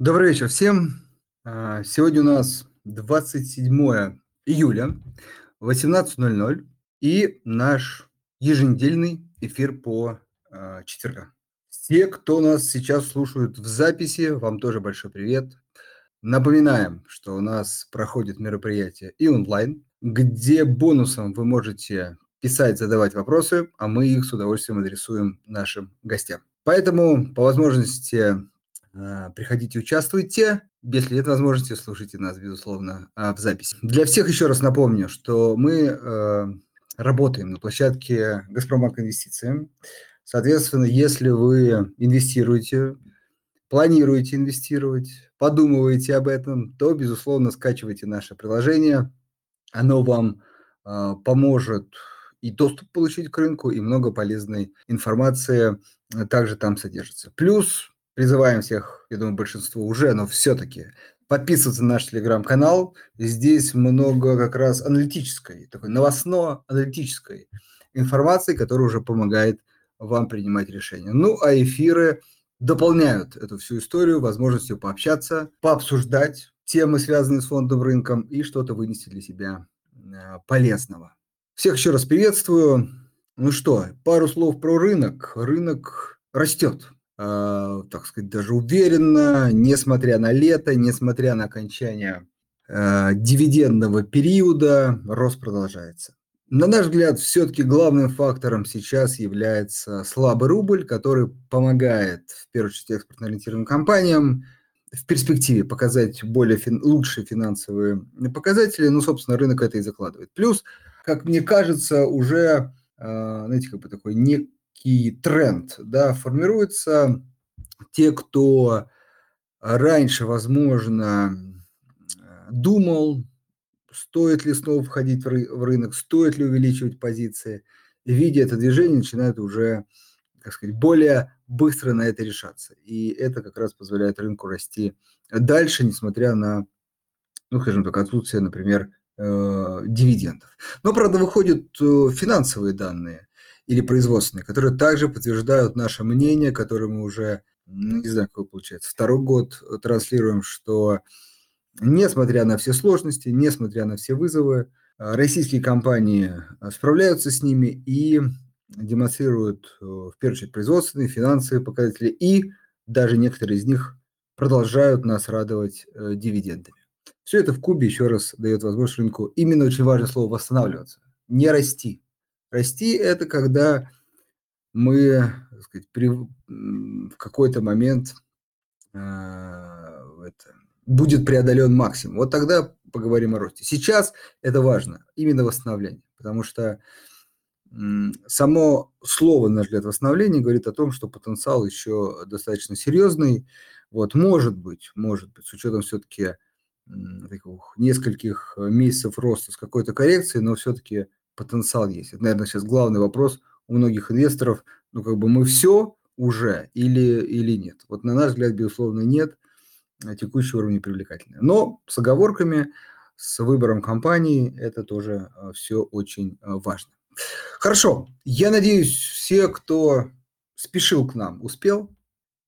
Добрый вечер всем. А, сегодня у нас 27 июля, 18.00 и наш еженедельный эфир по а, четвергам. Все, кто нас сейчас слушают в записи, вам тоже большой привет. Напоминаем, что у нас проходит мероприятие и онлайн, где бонусом вы можете писать, задавать вопросы, а мы их с удовольствием адресуем нашим гостям. Поэтому по возможности приходите, участвуйте. Если нет возможности, слушайте нас, безусловно, э, в записи. Для всех еще раз напомню, что мы э, работаем на площадке «Газпромбанк Инвестиции». Соответственно, если вы инвестируете, планируете инвестировать, подумываете об этом, то, безусловно, скачивайте наше приложение. Оно вам поможет и доступ получить к рынку, и много полезной информации также там содержится. Плюс призываем всех, я думаю, большинство уже, но все-таки подписываться на наш телеграм-канал. Здесь много как раз аналитической, такой новостно-аналитической информации, которая уже помогает вам принимать решения. Ну, а эфиры дополняют эту всю историю возможностью пообщаться, пообсуждать темы, связанные с фондовым рынком, и что-то вынести для себя э, полезного. Всех еще раз приветствую. Ну что, пару слов про рынок. Рынок растет, так сказать, даже уверенно, несмотря на лето, несмотря на окончание э, дивидендного периода, рост продолжается. На наш взгляд, все-таки главным фактором сейчас является слабый рубль, который помогает, в первую очередь, экспортно-ориентированным компаниям в перспективе показать более фин, лучшие финансовые показатели. Ну, собственно, рынок это и закладывает. Плюс – как мне кажется, уже, а, знаете, как бы такой некий тренд, да, формируется. Те, кто раньше, возможно, думал, стоит ли снова входить в рынок, стоит ли увеличивать позиции, видя это движение, начинают уже, как сказать, более быстро на это решаться. И это как раз позволяет рынку расти дальше, несмотря на, ну, скажем так, отсутствие, например, э, дивидендов. Но, правда, выходят э, финансовые данные или производственные, которые также подтверждают наше мнение, которое мы уже, ну, не знаю, какой получается, второй год транслируем, что несмотря на все сложности, несмотря на все вызовы, э, российские компании э, справляются с ними и демонстрируют, в первую очередь, производственные, финансовые показатели, и даже некоторые из них продолжают нас радовать дивидендами. Все это в кубе еще раз дает возможность рынку, именно очень важное слово, восстанавливаться, не расти. Расти – это когда мы, так сказать, при, в какой-то момент э, это, будет преодолен максимум. Вот тогда поговорим о росте. Сейчас это важно, именно восстановление, потому что само слово, на наш взгляд, восстановление говорит о том, что потенциал еще достаточно серьезный. Вот, может быть, может быть, с учетом все-таки таких нескольких э, месяцев роста с какой-то коррекцией, но все-таки потенциал есть. Это, наверное, сейчас главный вопрос у многих инвесторов. Ну, как бы мы все уже или, или нет? Вот на наш взгляд, безусловно, нет. А текущий уровень привлекательный. Но с оговорками, с выбором компании это тоже э, все очень э, важно. Хорошо. Я надеюсь, все, кто спешил к нам, успел.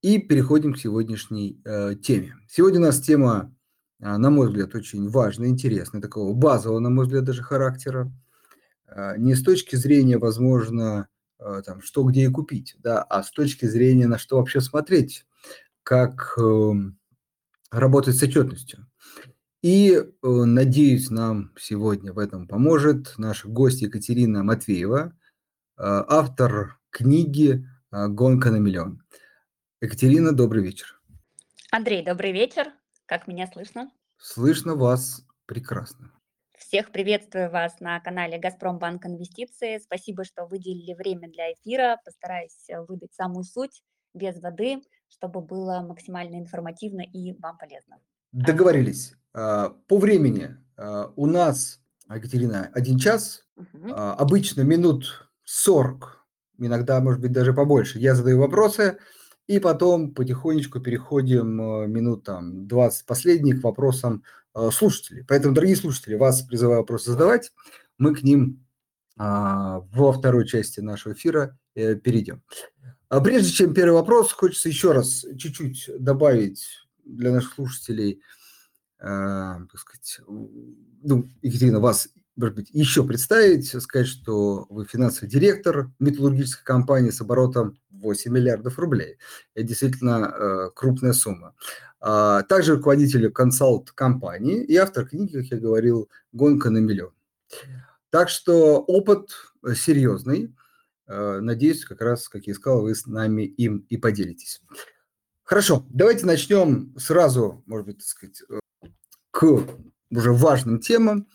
И переходим к сегодняшней э, теме. Сегодня у нас тема а, на мой взгляд, очень важный, интересный, такого базового, на мой взгляд, даже характера. А, не с точки зрения, возможно, а, там, что где и купить, да, а с точки зрения, на что вообще смотреть, как эм, работать с отчетностью. И, э, надеюсь, нам сегодня в этом поможет наша гость Екатерина Матвеева, автор книги «Гонка на миллион». Екатерина, добрый вечер. Андрей, добрый вечер. Как меня слышно? Слышно вас прекрасно. Всех приветствую вас на канале «Газпромбанк Инвестиции». Спасибо, что выделили время для эфира. Постараюсь э, выдать самую суть без воды, чтобы было максимально информативно и вам полезно. Договорились. А, по времени а, у нас, Екатерина, один час, угу. обычно минут 40, иногда, может быть, даже побольше. Я задаю вопросы, и потом потихонечку переходим э, минут там 20 последних к вопросам слушателей. Поэтому, дорогие слушатели, вас призываю вопросы задавать. Мы к ним а, во второй части нашего эфира э, перейдем. А прежде чем первый вопрос, хочется еще раз чуть-чуть добавить для наших слушателей, а, так сказать, ну, Екатерина, вас, может быть, еще представить, сказать, что вы финансовый директор металлургической компании с оборотом 8 миллиардов рублей. Это действительно э, крупная сумма. А, также руководитель консалт-компании и автор книги, как я говорил, «Гонка на миллион». Так что опыт серьезный. Э, надеюсь, как раз, как я сказал, вы с нами им и поделитесь. Хорошо, давайте начнем сразу, может быть, так сказать, э, к уже важным темам,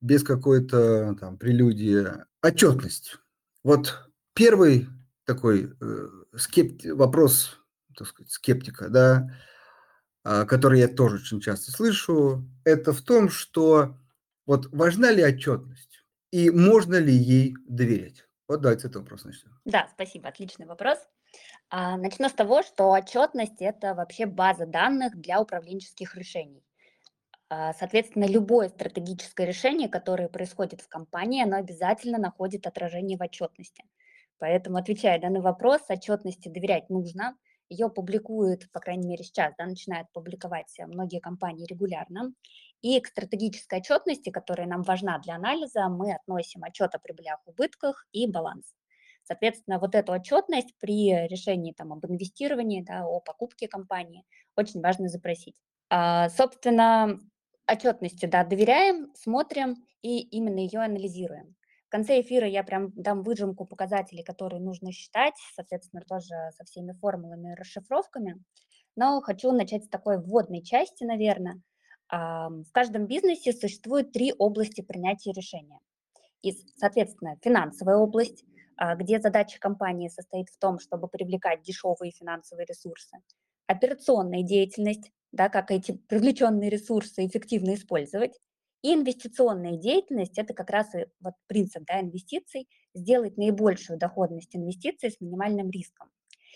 без какой-то там прелюдии. Отчетность. Вот первый такой э, скепти- вопрос, так сказать, скептика, да, э, который я тоже очень часто слышу, это в том, что вот важна ли отчетность и можно ли ей доверять? Вот давайте этот вопрос начнем. Да, спасибо, отличный вопрос. А, начну с того, что отчетность– это вообще база данных для управленческих решений. А, соответственно, любое стратегическое решение, которое происходит в компании, оно обязательно находит отражение в отчетности. Поэтому, отвечая на вопрос, отчетности доверять нужно. Ее публикуют, по крайней мере сейчас, да, начинают публиковать многие компании регулярно. И к стратегической отчетности, которая нам важна для анализа, мы относим отчет о прибылях, убытках и баланс. Соответственно, вот эту отчетность при решении там, об инвестировании, да, о покупке компании очень важно запросить. А, собственно, отчетности да, доверяем, смотрим и именно ее анализируем. В конце эфира я прям дам выжимку показателей, которые нужно считать, соответственно, тоже со всеми формулами и расшифровками. Но хочу начать с такой вводной части, наверное. В каждом бизнесе существует три области принятия решения. И, соответственно, финансовая область, а, где задача компании состоит в том, чтобы привлекать дешевые финансовые ресурсы. Операционная деятельность, да, как эти привлеченные ресурсы эффективно использовать. И инвестиционная деятельность– это как раз и вот принцип да, инвестиций, сделать наибольшую доходность инвестиций с минимальным риском.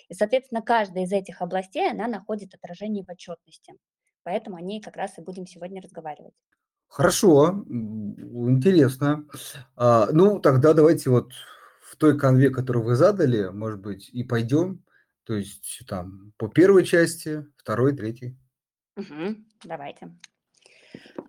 И, соответственно, каждая из этих областей, она находит отражение в отчетности. Поэтому о ней как раз и будем сегодня разговаривать. Хорошо, интересно. А, ну, тогда давайте вот в той конве, которую вы задали, может быть, и пойдем. То есть там по первой части, второй, третьей. Угу, давайте.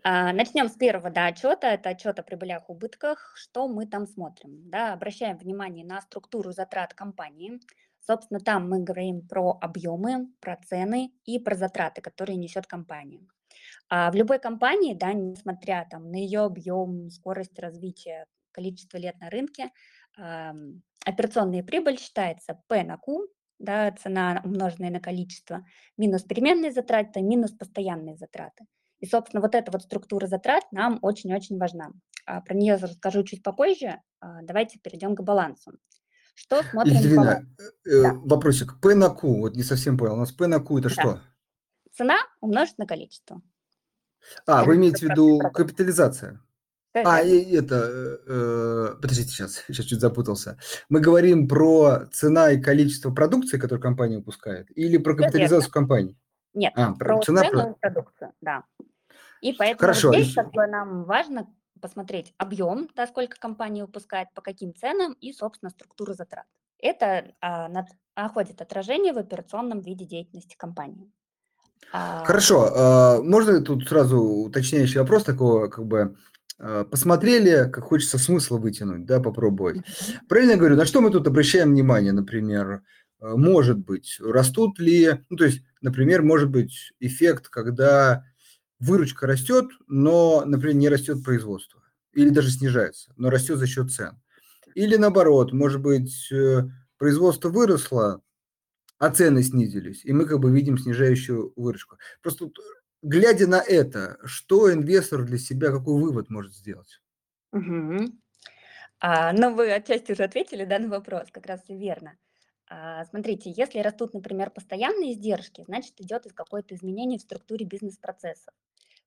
А, начнем с первого да, отчета. Это отчет о прибылях, убытках. Что мы там смотрим? Да, обращаем внимание на структуру затрат компании. Собственно, там мы говорим про объемы, про цены и про затраты, которые несет компания. А в любой компании, да, несмотря там, на ее объем, скорость развития, количество лет на рынке, э, операционная прибыль считается P на Q, да, цена умноженная на количество, минус переменные затраты, минус постоянные затраты. И, собственно, вот эта вот структура затрат нам очень-очень важна. А про нее расскажу чуть попозже. А, давайте перейдем к балансу. Что смотрим Екатерина, э, да. вопросик. P на Q, вот не совсем понял. У нас P на Q это да. что? Цена умножить на количество. А, вы имеете в виду капитализация? А, и это, э, э, подождите, сейчас, сейчас чуть запутался. Мы говорим про цена и количество продукции, которую компания выпускает, или про капитализацию компании? Нет, а, про, про цена цену и продукцию, да. И поэтому Хорошо. Вот здесь как бы, нам важно посмотреть объем, да, сколько компания выпускает, по каким ценам и, собственно, структуру затрат. Это а, находит отражение в операционном виде деятельности компании. А Хорошо, а, можно тут сразу уточняющий вопрос такого, как бы, а, посмотрели, как хочется смысла вытянуть, да, попробовать. Правильно я говорю, на что мы тут обращаем внимание, например, может быть, растут ли, ну, то есть, например, может быть эффект, когда выручка растет, но, например, не растет производство, или даже снижается, но растет за счет цен. Или наоборот, может быть, э, производство выросло, а цены снизились, и мы как бы видим снижающую выручку. Просто глядя на это, что инвестор для себя, какой вывод может сделать? Угу. А, ну, вы отчасти уже ответили да, на вопрос, как раз верно. А, смотрите, если растут, например, постоянные издержки, значит, идет какое-то изменение в структуре бизнес-процессов.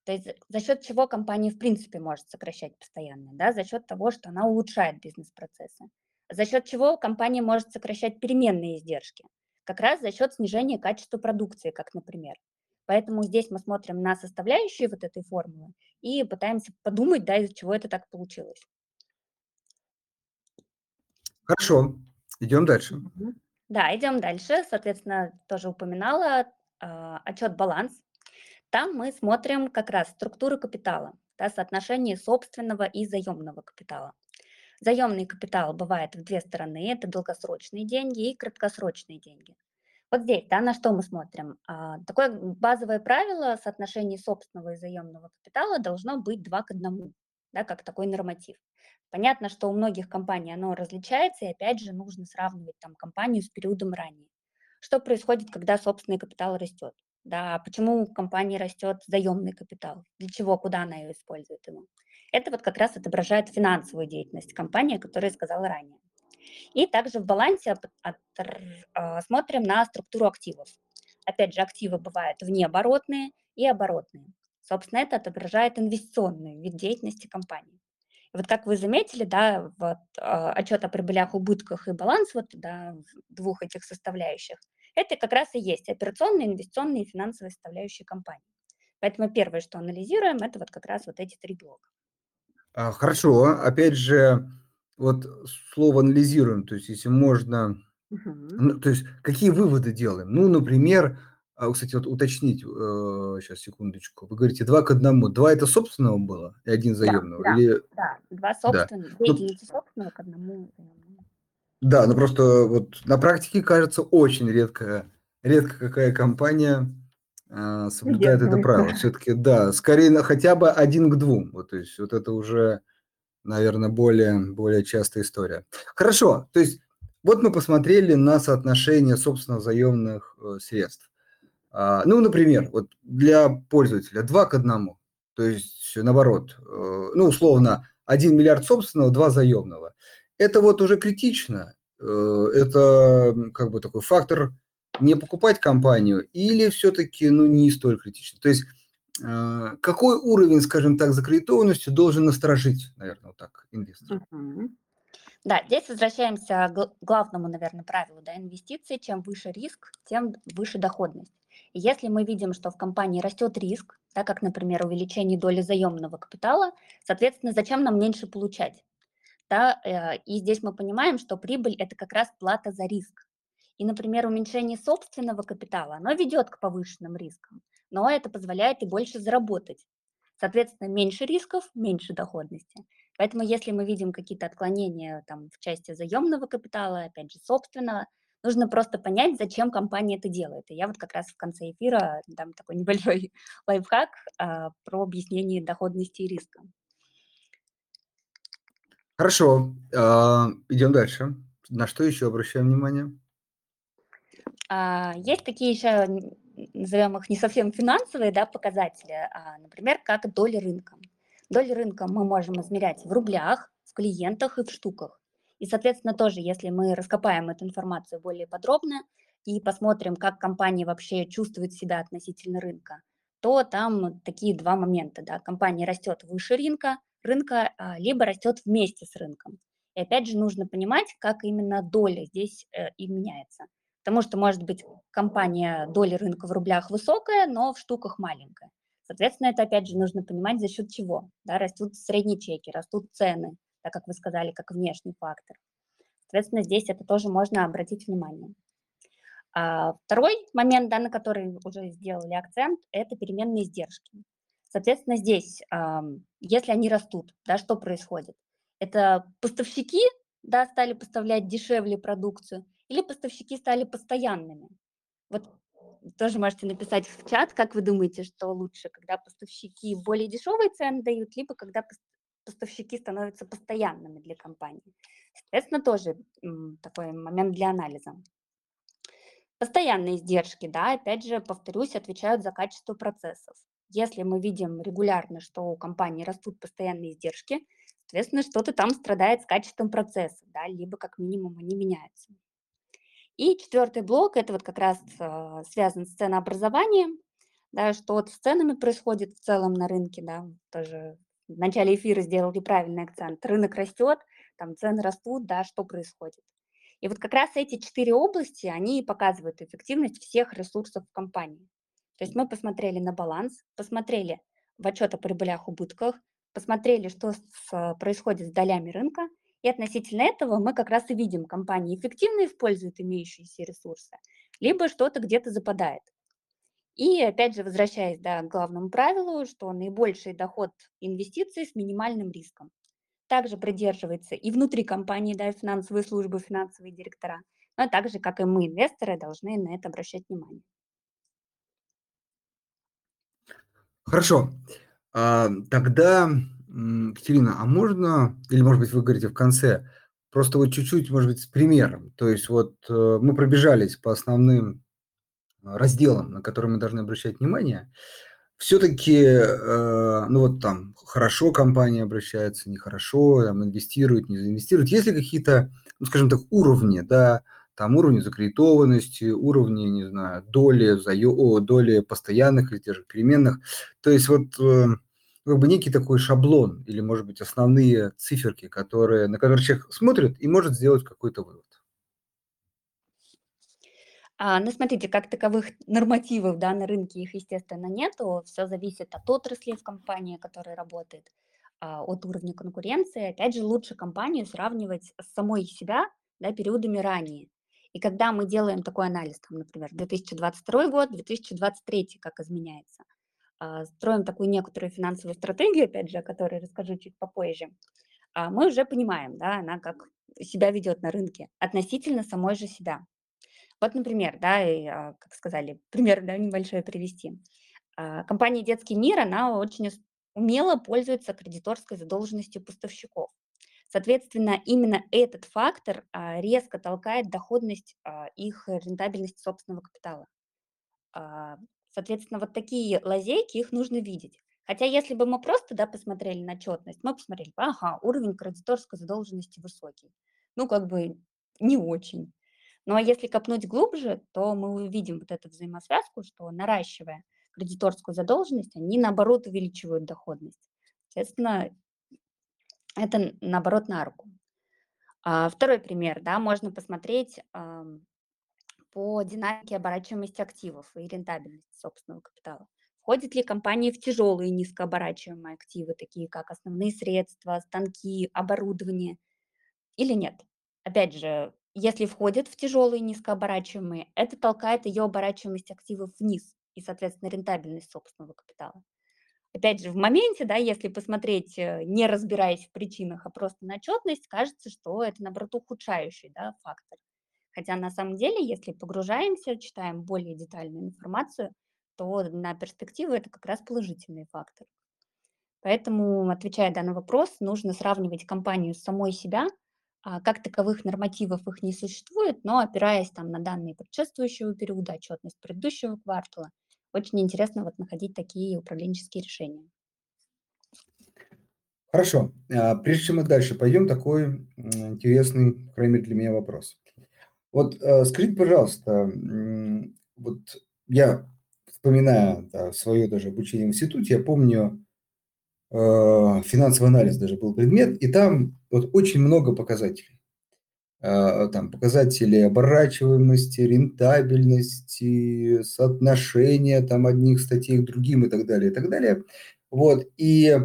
То есть за счет чего компания в принципе может сокращать постоянно, да, за счет того, что она улучшает бизнес-процессы. За счет чего компания может сокращать переменные издержки, как раз за счет снижения качества продукции, как, например. Поэтому здесь мы смотрим на составляющие вот этой формулы и пытаемся подумать, да, из-за чего это так получилось. Хорошо, идем дальше. Да, идем дальше. Соответственно, тоже упоминала э, отчет баланс. Там мы смотрим как раз структуру капитала, да, соотношение собственного и заемного капитала. Заемный капитал бывает в две стороны, это долгосрочные деньги и краткосрочные деньги. Вот здесь, да, на что мы смотрим? А, такое базовое правило соотношения собственного и заемного капитала должно быть 2 к 1, да, как такой норматив. Понятно, что у многих компаний оно различается, и опять же нужно сравнивать там компанию с периодом ранее. Что происходит, когда собственный капитал растет? Да, почему у компании растет заемный капитал? Для чего, куда она ее использует ему? Это вот как раз отображает финансовую деятельность компании, о которой я сказала ранее. И также в балансе а, смотрим на структуру активов. Опять же, активы бывают внеоборотные и оборотные. Собственно, это отображает инвестиционный вид деятельности компании. Вот как вы заметили, да, вот э, отчет о прибылях, убытках и баланс вот да, двух этих составляющих, это как раз и есть операционные, инвестиционные и финансовые составляющие компании. Поэтому первое, что анализируем, это вот как раз вот эти три блока. А, хорошо. Опять же, вот слово анализируем, то есть если можно, угу. ну, то есть какие выводы делаем? Ну, например, а, кстати, вот уточнить, э, сейчас секундочку, вы говорите два к одному, два это собственного было и один заемного? Да, или... да, два собственных, да. две ну, собственного к одному Да, ну просто вот на практике кажется очень редко, редко какая компания э, соблюдает это правило. Все-таки, да, скорее на хотя бы один к двум. Вот, то есть вот это уже наверное, более, более частая история. Хорошо, то есть вот мы посмотрели на соотношение собственно заемных э, средств. А, ну, например, вот для пользователя 2 к 1, то есть наоборот, э, ну, условно, 1 миллиард собственного, 2 заемного. Это вот уже критично, э, это как бы такой фактор не покупать компанию или все-таки ну, не столь критично. То есть а, какой уровень, скажем так, закредитованности должен насторожить, наверное, вот так, инвестор? Угу. Да, здесь возвращаемся к главному, наверное, правилу да, инвестиций. Чем выше риск, тем выше доходность. Если мы видим, что в компании растет риск, да, как, например, увеличение доли заемного капитала, соответственно, зачем нам меньше получать? Да, э, и здесь мы понимаем, что прибыль – это как раз плата за риск. И, например, уменьшение собственного капитала, оно ведет к повышенным рискам но это позволяет и больше заработать. Соответственно, меньше рисков, меньше доходности. Поэтому если мы видим какие-то отклонения там, в части заемного капитала, опять же, собственного, нужно просто понять, зачем компания это делает. И я вот как раз в конце эфира дам такой небольшой лайфхак а, про объяснение доходности и риска. Хорошо, а, идем дальше. На что еще обращаем внимание? А, есть такие еще назовем их не совсем финансовые да, показатели, а, например, как доля рынка. Доля рынка мы можем измерять в рублях, в клиентах и в штуках. И, соответственно, тоже, если мы раскопаем эту информацию более подробно и посмотрим, как компания вообще чувствует себя относительно рынка, то там такие два момента. Да. Компания растет выше рынка, рынка, а, либо растет вместе с рынком. И опять же нужно понимать, как именно доля здесь э, и меняется. Потому что, может быть, компания доля рынка в рублях высокая, но в штуках маленькая. Соответственно, это опять же нужно понимать, за счет чего. Да, растут средние чеки, растут цены, так как вы сказали, как внешний фактор. Соответственно, здесь это тоже можно обратить внимание. А второй момент, да, на который уже сделали акцент, это переменные издержки. Соответственно, здесь, если они растут, да, что происходит? Это поставщики да, стали поставлять дешевле продукцию, или поставщики стали постоянными? Вот тоже можете написать в чат, как вы думаете, что лучше, когда поставщики более дешевые цены дают, либо когда поставщики становятся постоянными для компании. Соответственно, тоже такой момент для анализа. Постоянные издержки, да, опять же, повторюсь, отвечают за качество процессов. Если мы видим регулярно, что у компании растут постоянные издержки, соответственно, что-то там страдает с качеством процесса, да, либо как минимум они меняются. И четвертый блок – это вот как раз э, связан с ценообразованием, да, что вот с ценами происходит в целом на рынке, да, тоже в начале эфира сделали правильный акцент. Рынок растет, там цены растут, да, что происходит. И вот как раз эти четыре области, они показывают эффективность всех ресурсов компании. То есть мы посмотрели на баланс, посмотрели в отчет о прибылях, убытках, посмотрели, что с, происходит с долями рынка, и относительно этого мы как раз и видим, компании эффективно используют имеющиеся ресурсы, либо что-то где-то западает. И опять же, возвращаясь да, к главному правилу, что наибольший доход инвестиций с минимальным риском. Также придерживается и внутри компании, да, финансовые службы, финансовые директора, но также, как и мы, инвесторы, должны на это обращать внимание. Хорошо. А, тогда, Катерина, а можно, или, может быть, вы говорите в конце, просто вот чуть-чуть, может быть, с примером. То есть вот э, мы пробежались по основным разделам, на которые мы должны обращать внимание, все-таки, э, ну вот там, хорошо компания обращается, нехорошо, там, инвестирует, не инвестирует. Есть ли какие-то, ну, скажем так, уровни, да, там уровни закредитованности, уровни, не знаю, доли, заё, о, доли постоянных или тех же переменных. То есть вот э, как бы некий такой шаблон или, может быть, основные циферки, которые, на которые человек смотрит и может сделать какой-то вывод. А, ну, смотрите, как таковых нормативов, да, на рынке их, естественно, нету. Все зависит от отрасли в компании, которая работает, а, от уровня конкуренции. Опять же, лучше компанию сравнивать с самой себя, да, периодами ранее. И когда мы делаем такой анализ, там, например, 2022 год, 2023, как изменяется, а, строим такую некоторую финансовую стратегию, опять же, о которой расскажу чуть попозже, а, мы уже понимаем, да, она как себя ведет на рынке относительно самой же себя. Вот, например, да, и, а, как сказали, пример, да, небольшой привести. А, компания «Детский мир», она очень умело пользуется кредиторской задолженностью поставщиков. Соответственно, именно этот фактор а, резко толкает доходность их рентабельности собственного капитала. Соответственно, вот такие лазейки, их нужно видеть. Хотя если бы мы просто да, посмотрели на отчетность, мы посмотрели, ага, уровень кредиторской задолженности высокий. Ну, как бы не очень. Ну а если копнуть глубже, то мы увидим вот эту взаимосвязку, что наращивая кредиторскую задолженность, они наоборот увеличивают доходность. Соответственно, это наоборот на руку. А, второй пример, да, можно посмотреть по динамике оборачиваемости активов и рентабельности собственного капитала. Входит ли компания в тяжелые низкооборачиваемые активы, такие как основные средства, станки, оборудование, или нет? Опять же, если входит в тяжелые низкооборачиваемые, это толкает ее оборачиваемость активов вниз и, соответственно, рентабельность собственного капитала. Опять же, в моменте, да, если посмотреть, э, не разбираясь в причинах, а просто на отчетность, кажется, что это, наоборот, ухудшающий да, фактор. Хотя на самом деле, если погружаемся, читаем более детальную информацию, то на перспективу это как раз положительный фактор. Поэтому, отвечая на вопрос, нужно сравнивать компанию с самой себя – как таковых нормативов их не существует, но опираясь там на данные предшествующего периода, отчетность предыдущего квартала, очень интересно вот находить такие управленческие решения. Хорошо. А, прежде чем мы дальше пойдем, такой интересный, по крайней мере, для меня вопрос. Вот а, скажите, пожалуйста, вот я, вспоминая да, свое даже обучение в институте, я помню, финансовый анализ даже был предмет, и там вот очень много показателей. Э, там показатели оборачиваемости, рентабельности, соотношения там одних статей к другим и так далее, и так далее. Вот, и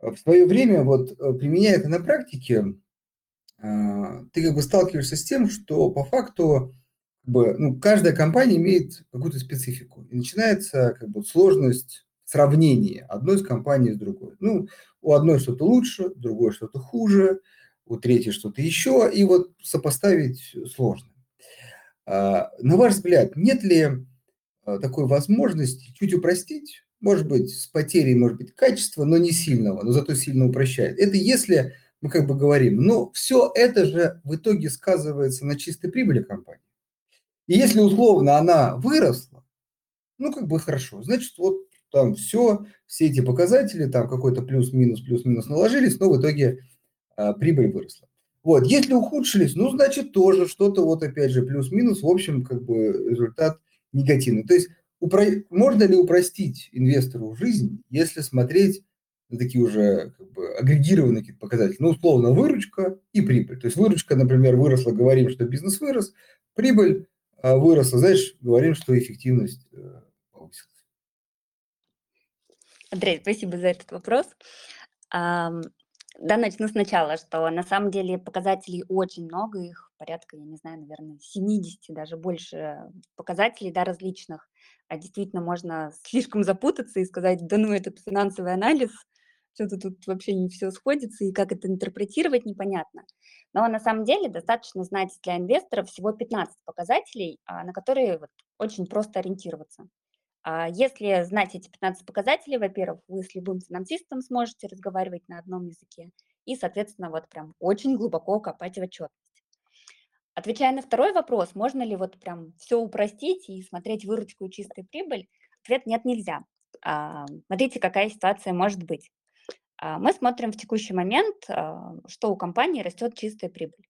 в свое время, вот применяя это на практике, э, ты как бы сталкиваешься с тем, что по факту как бы, ну, каждая компания имеет какую-то специфику. И начинается как бы сложность сравнение одной с компанией с другой. Ну, у одной что-то лучше, у другой что-то хуже, у третьей что-то еще, и вот сопоставить сложно. А, на ваш взгляд, нет ли а, такой возможности чуть упростить, может быть, с потерей, может быть, качества, но не сильного, но зато сильно упрощает. Это если мы как бы говорим, но все это же в итоге сказывается на чистой прибыли компании. И если условно она выросла, ну как бы хорошо, значит вот там все, все эти показатели, там какой-то плюс-минус, плюс-минус наложились, но в итоге а, прибыль выросла. Вот, если ухудшились, ну, значит, тоже что-то, вот опять же, плюс-минус, в общем, как бы результат негативный. То есть упро... можно ли упростить инвестору жизнь, если смотреть на такие уже как бы агрегированные какие-то показатели? Ну, условно, выручка и прибыль. То есть выручка, например, выросла, говорим, что бизнес вырос, прибыль а, выросла, знаешь, говорим, что эффективность э, Андрей, спасибо за этот вопрос. Да, начну сначала, что на самом деле показателей очень много, их порядка, я не знаю, наверное, 70, даже больше показателей, да, различных. А действительно можно слишком запутаться и сказать, да ну, этот финансовый анализ, что-то тут вообще не все сходится, и как это интерпретировать непонятно. Но на самом деле достаточно знать для инвесторов всего 15 показателей, а, на которые вот очень просто ориентироваться. А если знать эти 15 показателей, во-первых, вы с любым финансистом сможете разговаривать на одном языке и, соответственно, вот прям очень глубоко копать в отчетность. Отвечая на второй вопрос, можно ли вот прям все упростить и смотреть выручку и чистую прибыль, ответ нет, нельзя. А, смотрите, какая ситуация может быть. А, мы смотрим в текущий момент, что у компании растет чистая прибыль.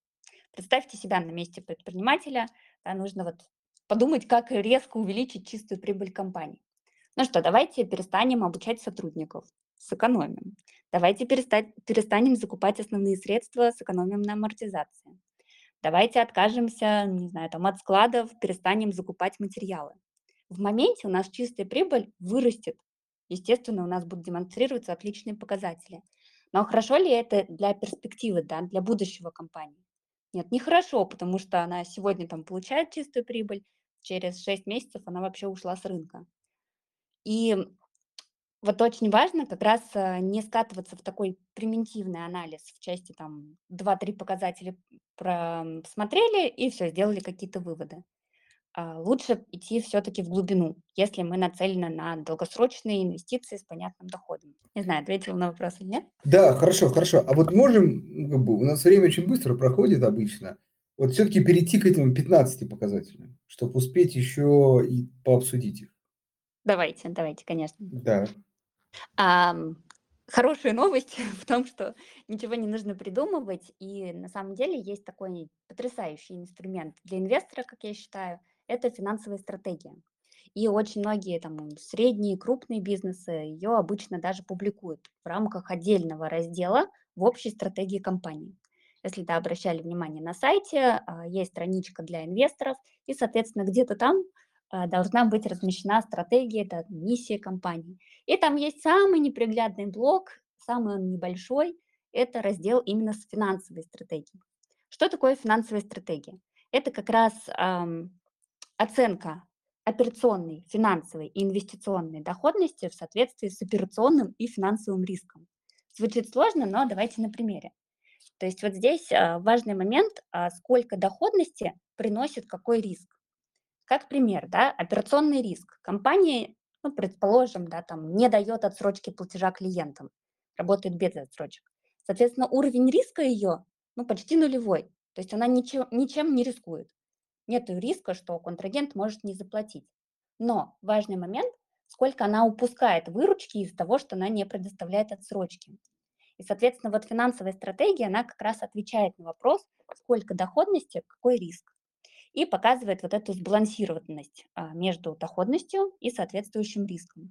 Представьте себя на месте предпринимателя, да, нужно вот подумать, как резко увеличить чистую прибыль компании. Ну что, давайте перестанем обучать сотрудников, сэкономим. Давайте перестать, перестанем закупать основные средства, сэкономим на амортизации. Давайте откажемся, не знаю, там, от складов, перестанем закупать материалы. В моменте у нас чистая прибыль вырастет. Естественно, у нас будут демонстрироваться отличные показатели. Но хорошо ли это для перспективы, да, для будущего компании? Нет, нехорошо, потому что она сегодня там получает чистую прибыль, через 6 месяцев она вообще ушла с рынка. И вот очень важно как раз э, не скатываться в такой примитивный анализ в части там 2-3 показателя просмотрели и все, сделали какие-то выводы. А лучше идти все-таки в глубину, если мы нацелены на долгосрочные инвестиции с понятным доходом. Не знаю, ответила на вопрос или нет? Да, хорошо, хорошо. А вот можем, как бы, у нас время очень быстро проходит обычно вот все-таки перейти к этим 15 показателям, чтобы успеть еще и пообсудить их. Давайте, давайте, конечно. Да. А, хорошая новость в том, что ничего не нужно придумывать, и на самом деле есть такой потрясающий инструмент для инвестора, как я считаю, это финансовая стратегия. И очень многие там средние, крупные бизнесы ее обычно даже публикуют в рамках отдельного раздела в общей стратегии компании. Если да, обращали внимание на сайте, а, есть страничка для инвесторов, и, соответственно, где-то там а, должна быть размещена стратегия, это миссия компании. И там есть самый неприглядный блок, самый он небольшой, это раздел именно с финансовой стратегией. Что такое финансовая стратегия? Это как раз эм, оценка операционной, финансовой и инвестиционной доходности в соответствии с операционным и финансовым риском. Звучит сложно, но давайте на примере. То есть вот здесь а, важный момент, а, сколько доходности приносит какой риск. Как пример, да, операционный риск. Компания, ну, предположим, да, там не дает отсрочки платежа клиентам, работает без отсрочек. Соответственно, уровень риска ее ну, почти нулевой. То есть она ничем, ничем не рискует. Нет риска, что контрагент может не заплатить. Но важный момент, сколько она упускает выручки из того, что она не предоставляет отсрочки. И, соответственно, вот финансовая стратегия, она как раз отвечает на вопрос, сколько доходности, какой риск. И показывает вот эту сбалансированность а, между доходностью и соответствующим риском.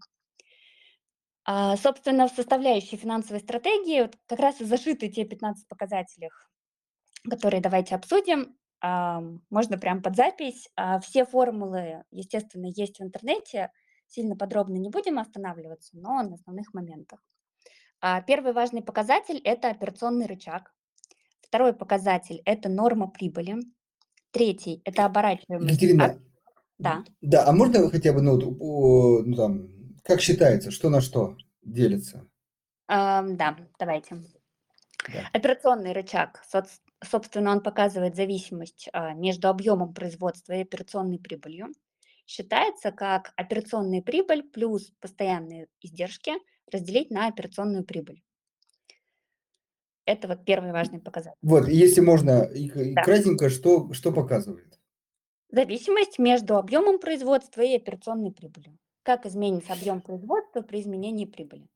А, собственно, в составляющей финансовой стратегии вот как раз и зашиты те 15 показателей, которые давайте обсудим. А, можно прям под запись. Все формулы, естественно, есть в интернете. Сильно подробно не будем останавливаться, но на основных моментах. А, первый важный показатель– это операционный рычаг. Второй показатель– это норма прибыли. Третий– это оборачиваемость. Екатерина, а, да. Да, а можно хотя бы, ну, ну там, как считается, что на что делится? Эм, да, давайте. Да. Операционный рычаг, собственно, он показывает зависимость а, между объемом производства и операционной прибылью. Считается как операционная прибыль плюс постоянные издержки – разделить на операционную прибыль. Это вот первый важный показатель. Вот, если можно, да. кратенько, что, что показывает? Зависимость между объемом производства и операционной прибылью. Как изменится объем производства при изменении прибыли?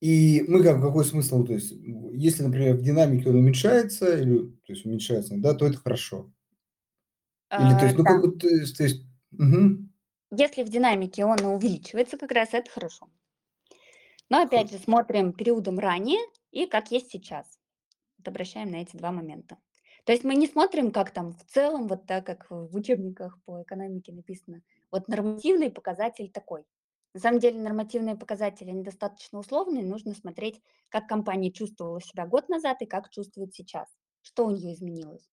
И мы как, какой смысл, то есть, если, например, в динамике он уменьшается, или, то есть, уменьшается, да, то это хорошо. Или, то есть, ну, да. как, то есть, то есть угу. Если в динамике он увеличивается, как раз это хорошо. Но опять же смотрим периодом ранее и как есть сейчас. Вот обращаем на эти два момента. То есть мы не смотрим, как там в целом, вот так как в учебниках по экономике написано, вот нормативный показатель такой. На самом деле нормативные показатели недостаточно условные, нужно смотреть, как компания чувствовала себя год назад и как чувствует сейчас, что у нее изменилось.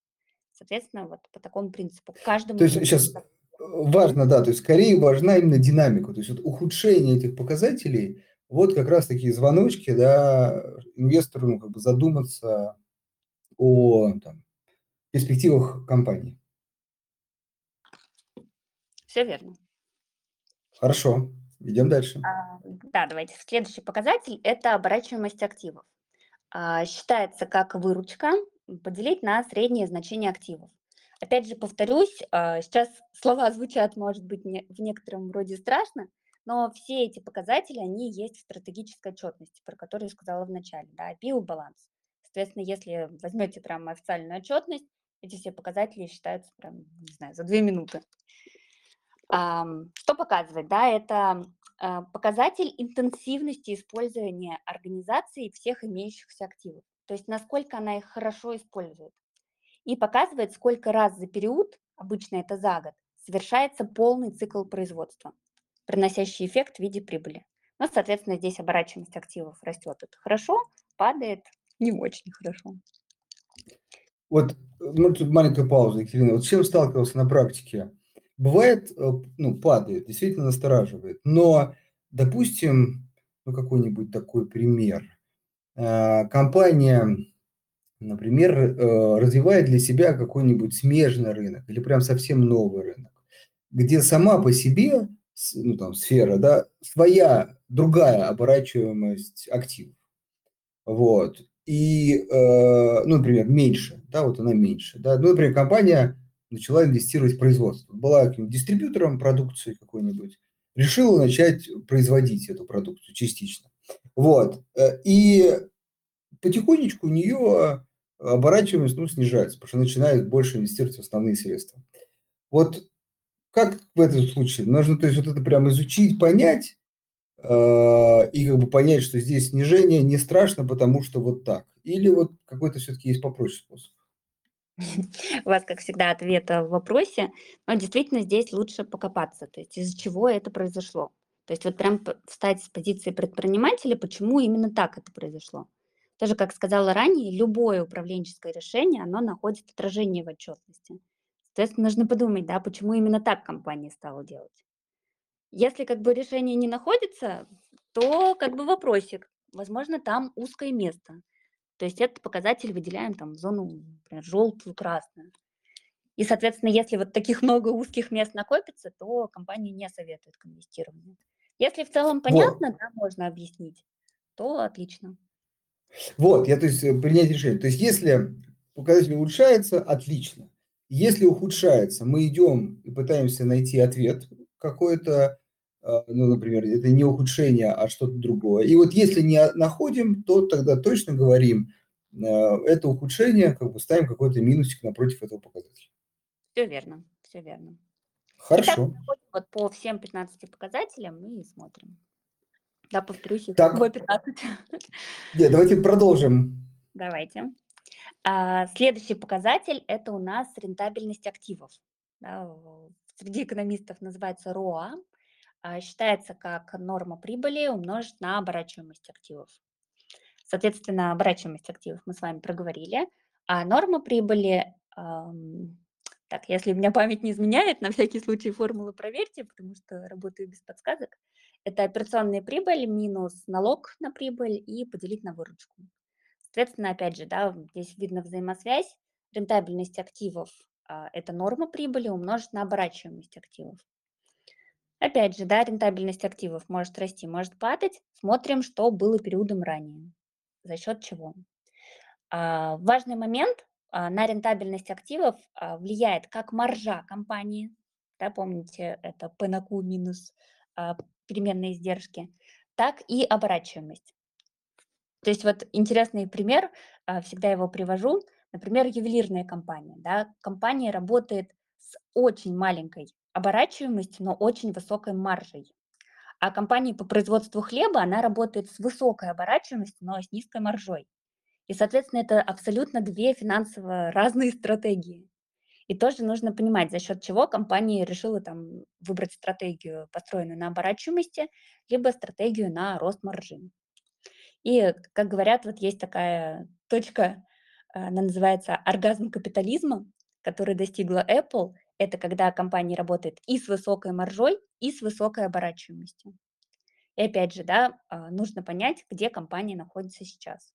Соответственно, вот по такому принципу. Каждому то есть сейчас важно, да, то есть скорее важна именно динамика, то есть вот ухудшение этих показателей, вот как раз такие звоночки, да, инвестору ну, как бы задуматься о там, перспективах компании. Все верно. Хорошо, идем дальше. А, да, давайте. Следующий показатель – это оборачиваемость активов. А, считается как выручка поделить на среднее значение активов. Опять же, повторюсь, а, сейчас слова звучат, может быть, не, в некотором роде страшно, но все эти показатели, они есть в стратегической отчетности, про которую я сказала в начале, да, биобаланс. Соответственно, если возьмете прям официальную отчетность, эти все показатели считаются прям, не знаю, за две минуты. Что показывает? Да, это а, показатель интенсивности использования организации всех имеющихся активов. То есть насколько она их хорошо использует. И показывает, сколько раз за период, обычно это за год, совершается полный цикл производства, приносящий эффект в виде прибыли. Ну, соответственно, здесь оборачиваемость активов растет. Это хорошо, падает не очень хорошо. Вот, ну, тут маленькая пауза, Екатерина. Вот с чем сталкивался на практике? Бывает, э, ну, падает, действительно настораживает. Но, допустим, ну, какой-нибудь такой пример. Э, компания, например, э, развивает для себя какой-нибудь смежный рынок или прям совсем новый рынок, где сама по себе, ну, там, сфера, да, своя другая оборачиваемость активов. Вот. И, ну, например, меньше, да, вот она меньше, да. Ну, например, компания начала инвестировать в производство. Была каким-нибудь дистрибьютором продукции какой-нибудь, решила начать производить эту продукцию частично. Вот. Э, и потихонечку у нее оборачиваемость ну, снижается, потому что начинает больше инвестировать в основные средства. Вот как в этом случае? Нужно то есть, вот это прямо изучить, понять, э, и как бы понять, что здесь снижение не страшно, потому что вот так. Или вот какой-то все-таки есть попроще способ. У вас, как всегда, ответ в вопросе, но действительно здесь лучше покопаться, то есть из-за чего это произошло. То есть вот прям встать с позиции предпринимателя, почему именно так это произошло. Тоже, как сказала ранее, любое управленческое решение, оно находит отражение в отчетности. Соответственно, нужно подумать, да, почему именно так компания стала делать. Если как бы решение не находится, то как бы вопросик. Возможно, там узкое место. То есть этот показатель выделяем там в зону, например, желтую, красную. И, соответственно, если вот таких много узких мест накопится, то компания не советует к инвестированию. Если в целом понятно, вот. да, можно объяснить, то отлично. Вот, я то есть э, принять решение. То есть если показатель улучшается, отлично. Если ухудшается, мы идем и пытаемся найти ответ какой-то, а, ну, например, это не ухудшение, а что-то другое. И вот если не находим, то тогда точно говорим, а, это ухудшение, как бы ставим какой-то минусик напротив этого показателя. Все верно, все верно. Хорошо. Итак, вот по всем 15 показателям мы смотрим. Да, повторюсь, их так. всего 15. Нет, давайте продолжим. Давайте. А, следующий показатель – это у нас рентабельность активов. Среди экономистов называется РОА. А, считается как норма прибыли умножить на оборачиваемость активов. Соответственно, оборачиваемость активов мы с вами проговорили, а норма прибыли, так, если у меня память не изменяет, на всякий случай формулу проверьте, потому что работаю без подсказок, это операционная прибыль минус налог на прибыль и поделить на выручку. Соответственно, опять же, да, здесь видно взаимосвязь, рентабельность активов а, – это норма прибыли умножить на оборачиваемость активов. Опять же, да, рентабельность активов может расти, может падать. Смотрим, что было периодом ранее. За счет чего? А, важный момент а, на рентабельность активов влияет как маржа компании, да, помните, это P на Q минус переменные издержки, так и оборачиваемость. То есть вот интересный пример, а, всегда его привожу, например, ювелирная компания. Да, компания работает с очень маленькой оборачиваемостью, но очень высокой маржей. А компания по производству хлеба, она работает с высокой оборачиваемостью, но с низкой маржой. И, соответственно, это абсолютно две финансово разные стратегии. И тоже нужно понимать, за счет чего компания решила там выбрать стратегию, построенную на оборачиваемости, либо стратегию на рост маржи. И, как говорят, вот есть такая точка, она называется оргазм капитализма, который достигла Apple. Это когда компания работает и с высокой маржой, и с высокой оборачиваемостью. И опять же, да, а, нужно понять, где компания находится сейчас.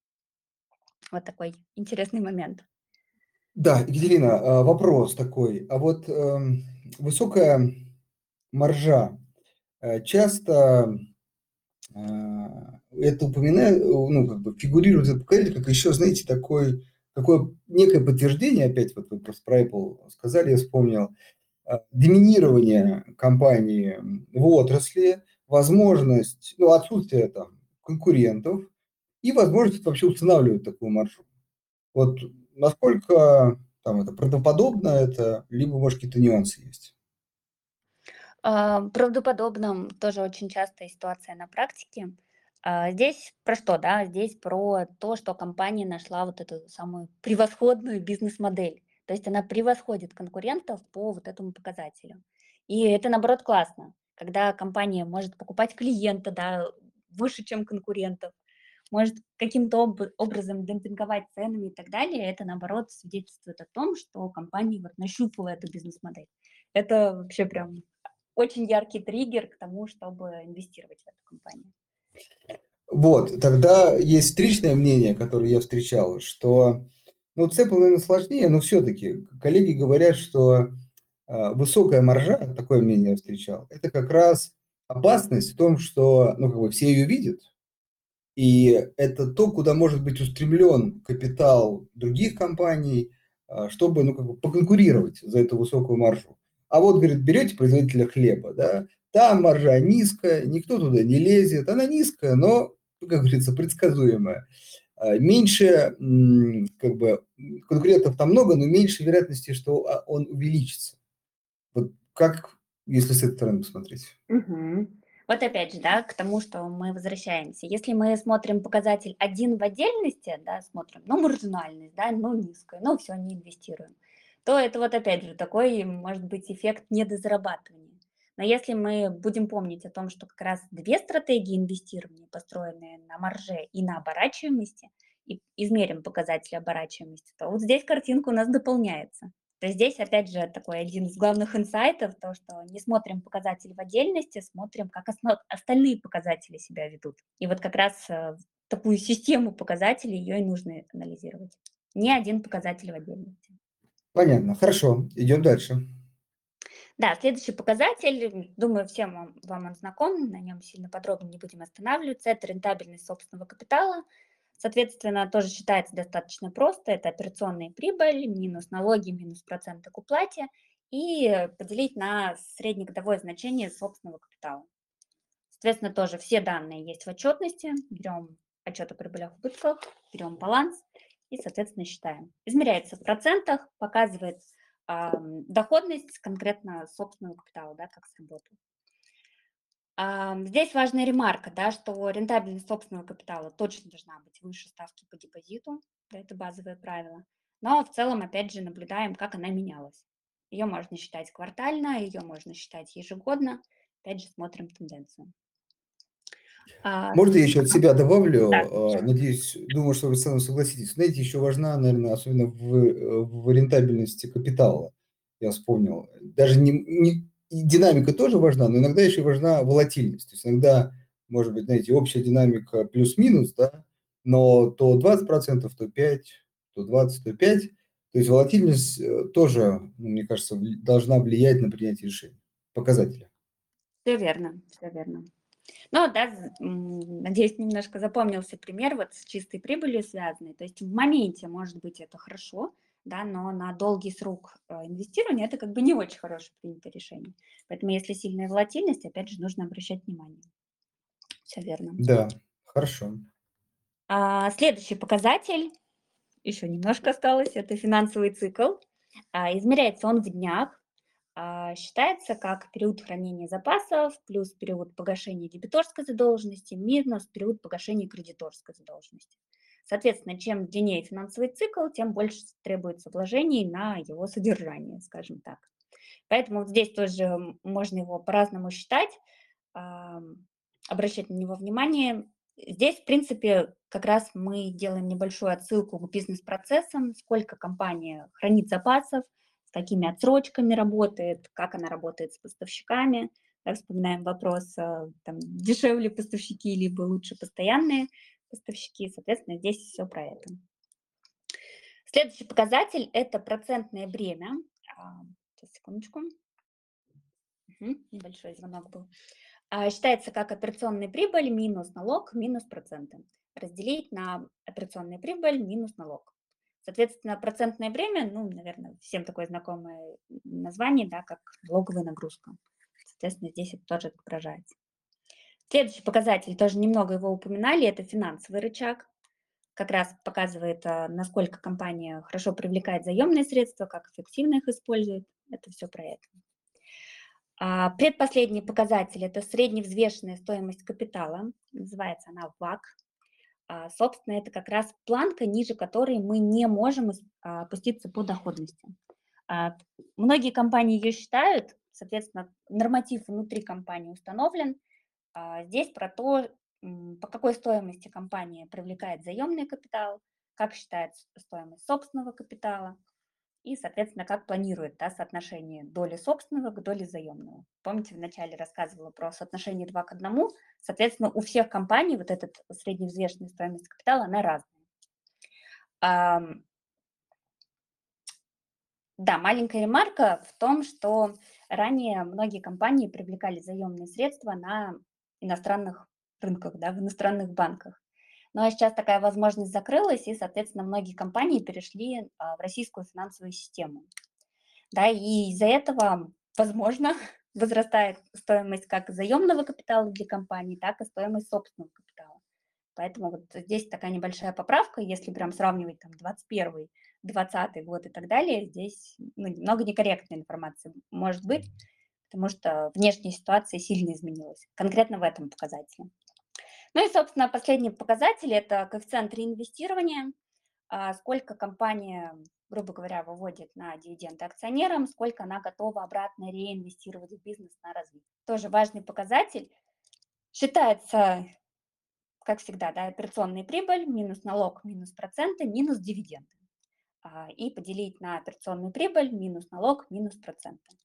Вот такой интересный момент. Да, Екатерина, а, вопрос такой. А вот э, высокая маржа э, часто это упоминает, ну, как бы фигурирует этот показатель, как еще, знаете, такой, такое некое подтверждение, опять вот вы про Apple сказали, я вспомнил, доминирование компании в отрасли, возможность, ну, отсутствие там конкурентов и возможность вообще устанавливать такую маршрут. Вот насколько там это правдоподобно это, либо, может, какие-то нюансы есть? А, правдоподобно тоже очень частая ситуация на практике. А, здесь про что, да? Здесь про то, что компания нашла вот эту самую превосходную бизнес-модель. То есть она превосходит конкурентов по вот этому показателю. И это, наоборот, классно когда компания может покупать клиента, да, выше, чем конкурентов, может каким-то об- образом демпинговать ценами и так далее, это, наоборот, свидетельствует о том, что компания вот нащупала эту бизнес-модель. Это вообще прям очень яркий триггер к тому, чтобы инвестировать в эту компанию. Вот, тогда есть встречное мнение, которое я встречал, что, ну, Apple, наверное, сложнее, но все-таки коллеги говорят, что а, высокая маржа, такое мнение я встречал, это как раз опасность в том, что ну, как бы все ее видят, и это то, куда может быть устремлен капитал других компаний, а, чтобы ну, как бы поконкурировать за эту высокую маржу. А вот, говорит, берете производителя хлеба, да, там маржа низкая, никто туда не лезет, она низкая, но, как говорится, предсказуемая. А, меньше, как бы, конкурентов там много, но меньше вероятности, что он увеличится. Вот как, если с этой стороны посмотреть? Угу. Вот опять же, да, к тому, что мы возвращаемся. Если мы смотрим показатель один в отдельности, да, смотрим, ну, маржинальность, да, ну, низкая, ну, все, не инвестируем, то это вот опять же такой, может быть, эффект недозарабатывания. Но если мы будем помнить о том, что как раз две стратегии инвестирования, построенные на марже и на оборачиваемости, и измерим показатели оборачиваемости, то вот здесь картинка у нас дополняется. То есть здесь, опять же, такой один из главных инсайтов, то, что не смотрим показатели в отдельности, смотрим, как основ... остальные показатели себя ведут. И вот как раз э, такую систему показателей ее и нужно анализировать. Не один показатель в отдельности. Понятно, хорошо, идем дальше. Да, следующий показатель, думаю, всем вам, вам он знаком, на нем сильно подробно не будем останавливаться, это рентабельность собственного капитала – Соответственно, тоже считается достаточно просто. Это операционная прибыль, минус налоги, минус проценты к уплате и поделить на среднегодовое значение собственного капитала. Соответственно, тоже все данные есть в отчетности. Берем отчет о прибылях и убытках, берем баланс и, соответственно, считаем. Измеряется в процентах, показывает э, доходность конкретно собственного капитала, да, как сработал. Здесь важная ремарка, да, что рентабельность собственного капитала точно должна быть выше ставки по депозиту, да, это базовое правило. Но в целом, опять же, наблюдаем, как она менялась. Ее можно считать квартально, ее можно считать ежегодно. Опять же, смотрим тенденцию. А, Можно я еще от себя добавлю? Да. А, надеюсь, думаю, что вы со мной согласитесь. Знаете, еще важна, наверное, особенно в, в рентабельности капитала. Я вспомнил. Даже не, не, динамика тоже важна, но иногда еще важна волатильность. То есть иногда, может быть, знаете, общая динамика плюс-минус, да, но то 20%, то 5%, то 20%, то 5%. То есть волатильность э, тоже, ну, мне кажется, должна влиять на принятие решений, показатели. Все верно, все верно. Ну, да, надеюсь, немножко запомнился пример вот с чистой прибылью связанный. То есть в моменте, может быть, это хорошо, да, но на долгий срок э, инвестирования это как бы не очень хорошее принятое решение. Поэтому если сильная волатильность, опять же, нужно обращать внимание. Все верно. Да, хорошо. А, следующий показатель, еще немножко осталось, это финансовый цикл. А, измеряется он в днях, считается как период хранения запасов плюс период погашения дебиторской задолженности минус период погашения кредиторской задолженности. Соответственно, чем длиннее финансовый цикл, тем больше требуется вложений на его содержание, скажем так. Поэтому здесь тоже можно его по-разному считать, обращать на него внимание. Здесь, в принципе, как раз мы делаем небольшую отсылку к бизнес-процессам, сколько компания хранит запасов, какими отсрочками работает, как она работает с поставщиками. Да, вспоминаем вопрос, а, там, дешевле поставщики, либо лучше постоянные поставщики. Соответственно, здесь все про это. Следующий показатель – это процентное бремя. А, сейчас, секундочку. Угу, небольшой звонок был. А, считается как операционная прибыль минус налог минус проценты. Разделить на операционную прибыль минус налог. Соответственно, процентное бремя, ну, наверное, всем такое знакомое название, да, как налоговая нагрузка. Соответственно, здесь это тоже отображается. Следующий показатель, тоже немного его упоминали, это финансовый рычаг. Как раз показывает, а, насколько компания хорошо привлекает заемные средства, как эффективно их использует. Это все про это. А, предпоследний показатель – это средневзвешенная стоимость капитала, называется она ВАК. А, собственно, это как раз планка, ниже которой мы не можем опуститься по доходности. Многие компании ее считают, соответственно, норматив внутри компании установлен – а, здесь про то, по какой стоимости компания привлекает заемный капитал, как считает стоимость собственного капитала и, соответственно, как планирует да, соотношение доли собственного к доле заемного. Помните, вначале рассказывала про соотношение 2 к 1, соответственно, у всех компаний вот эта средневзвешенная стоимость капитала, она разная. Да, маленькая ремарка в том, что ранее многие компании привлекали заемные средства на иностранных рынках, да, в иностранных банках. Ну а сейчас такая возможность закрылась, и, соответственно, многие компании перешли а, в российскую финансовую систему. Да, и из-за этого, возможно, возрастает стоимость как заемного капитала для компании, так и стоимость собственного капитала. Поэтому вот здесь такая небольшая поправка, если прям сравнивать там 21 20 год и так далее, здесь ну, немного некорректной информации может быть, потому что внешняя ситуация сильно изменилась, конкретно в этом показателе. Ну и, собственно, последний показатель – это коэффициент реинвестирования, а, сколько компания, грубо говоря, выводит на дивиденды акционерам, сколько она готова обратно реинвестировать в бизнес на развитие. Тоже важный показатель. Считается, как всегда, да, операционная прибыль минус налог минус проценты минус дивиденды. А, и поделить на операционную прибыль минус налог минус проценты.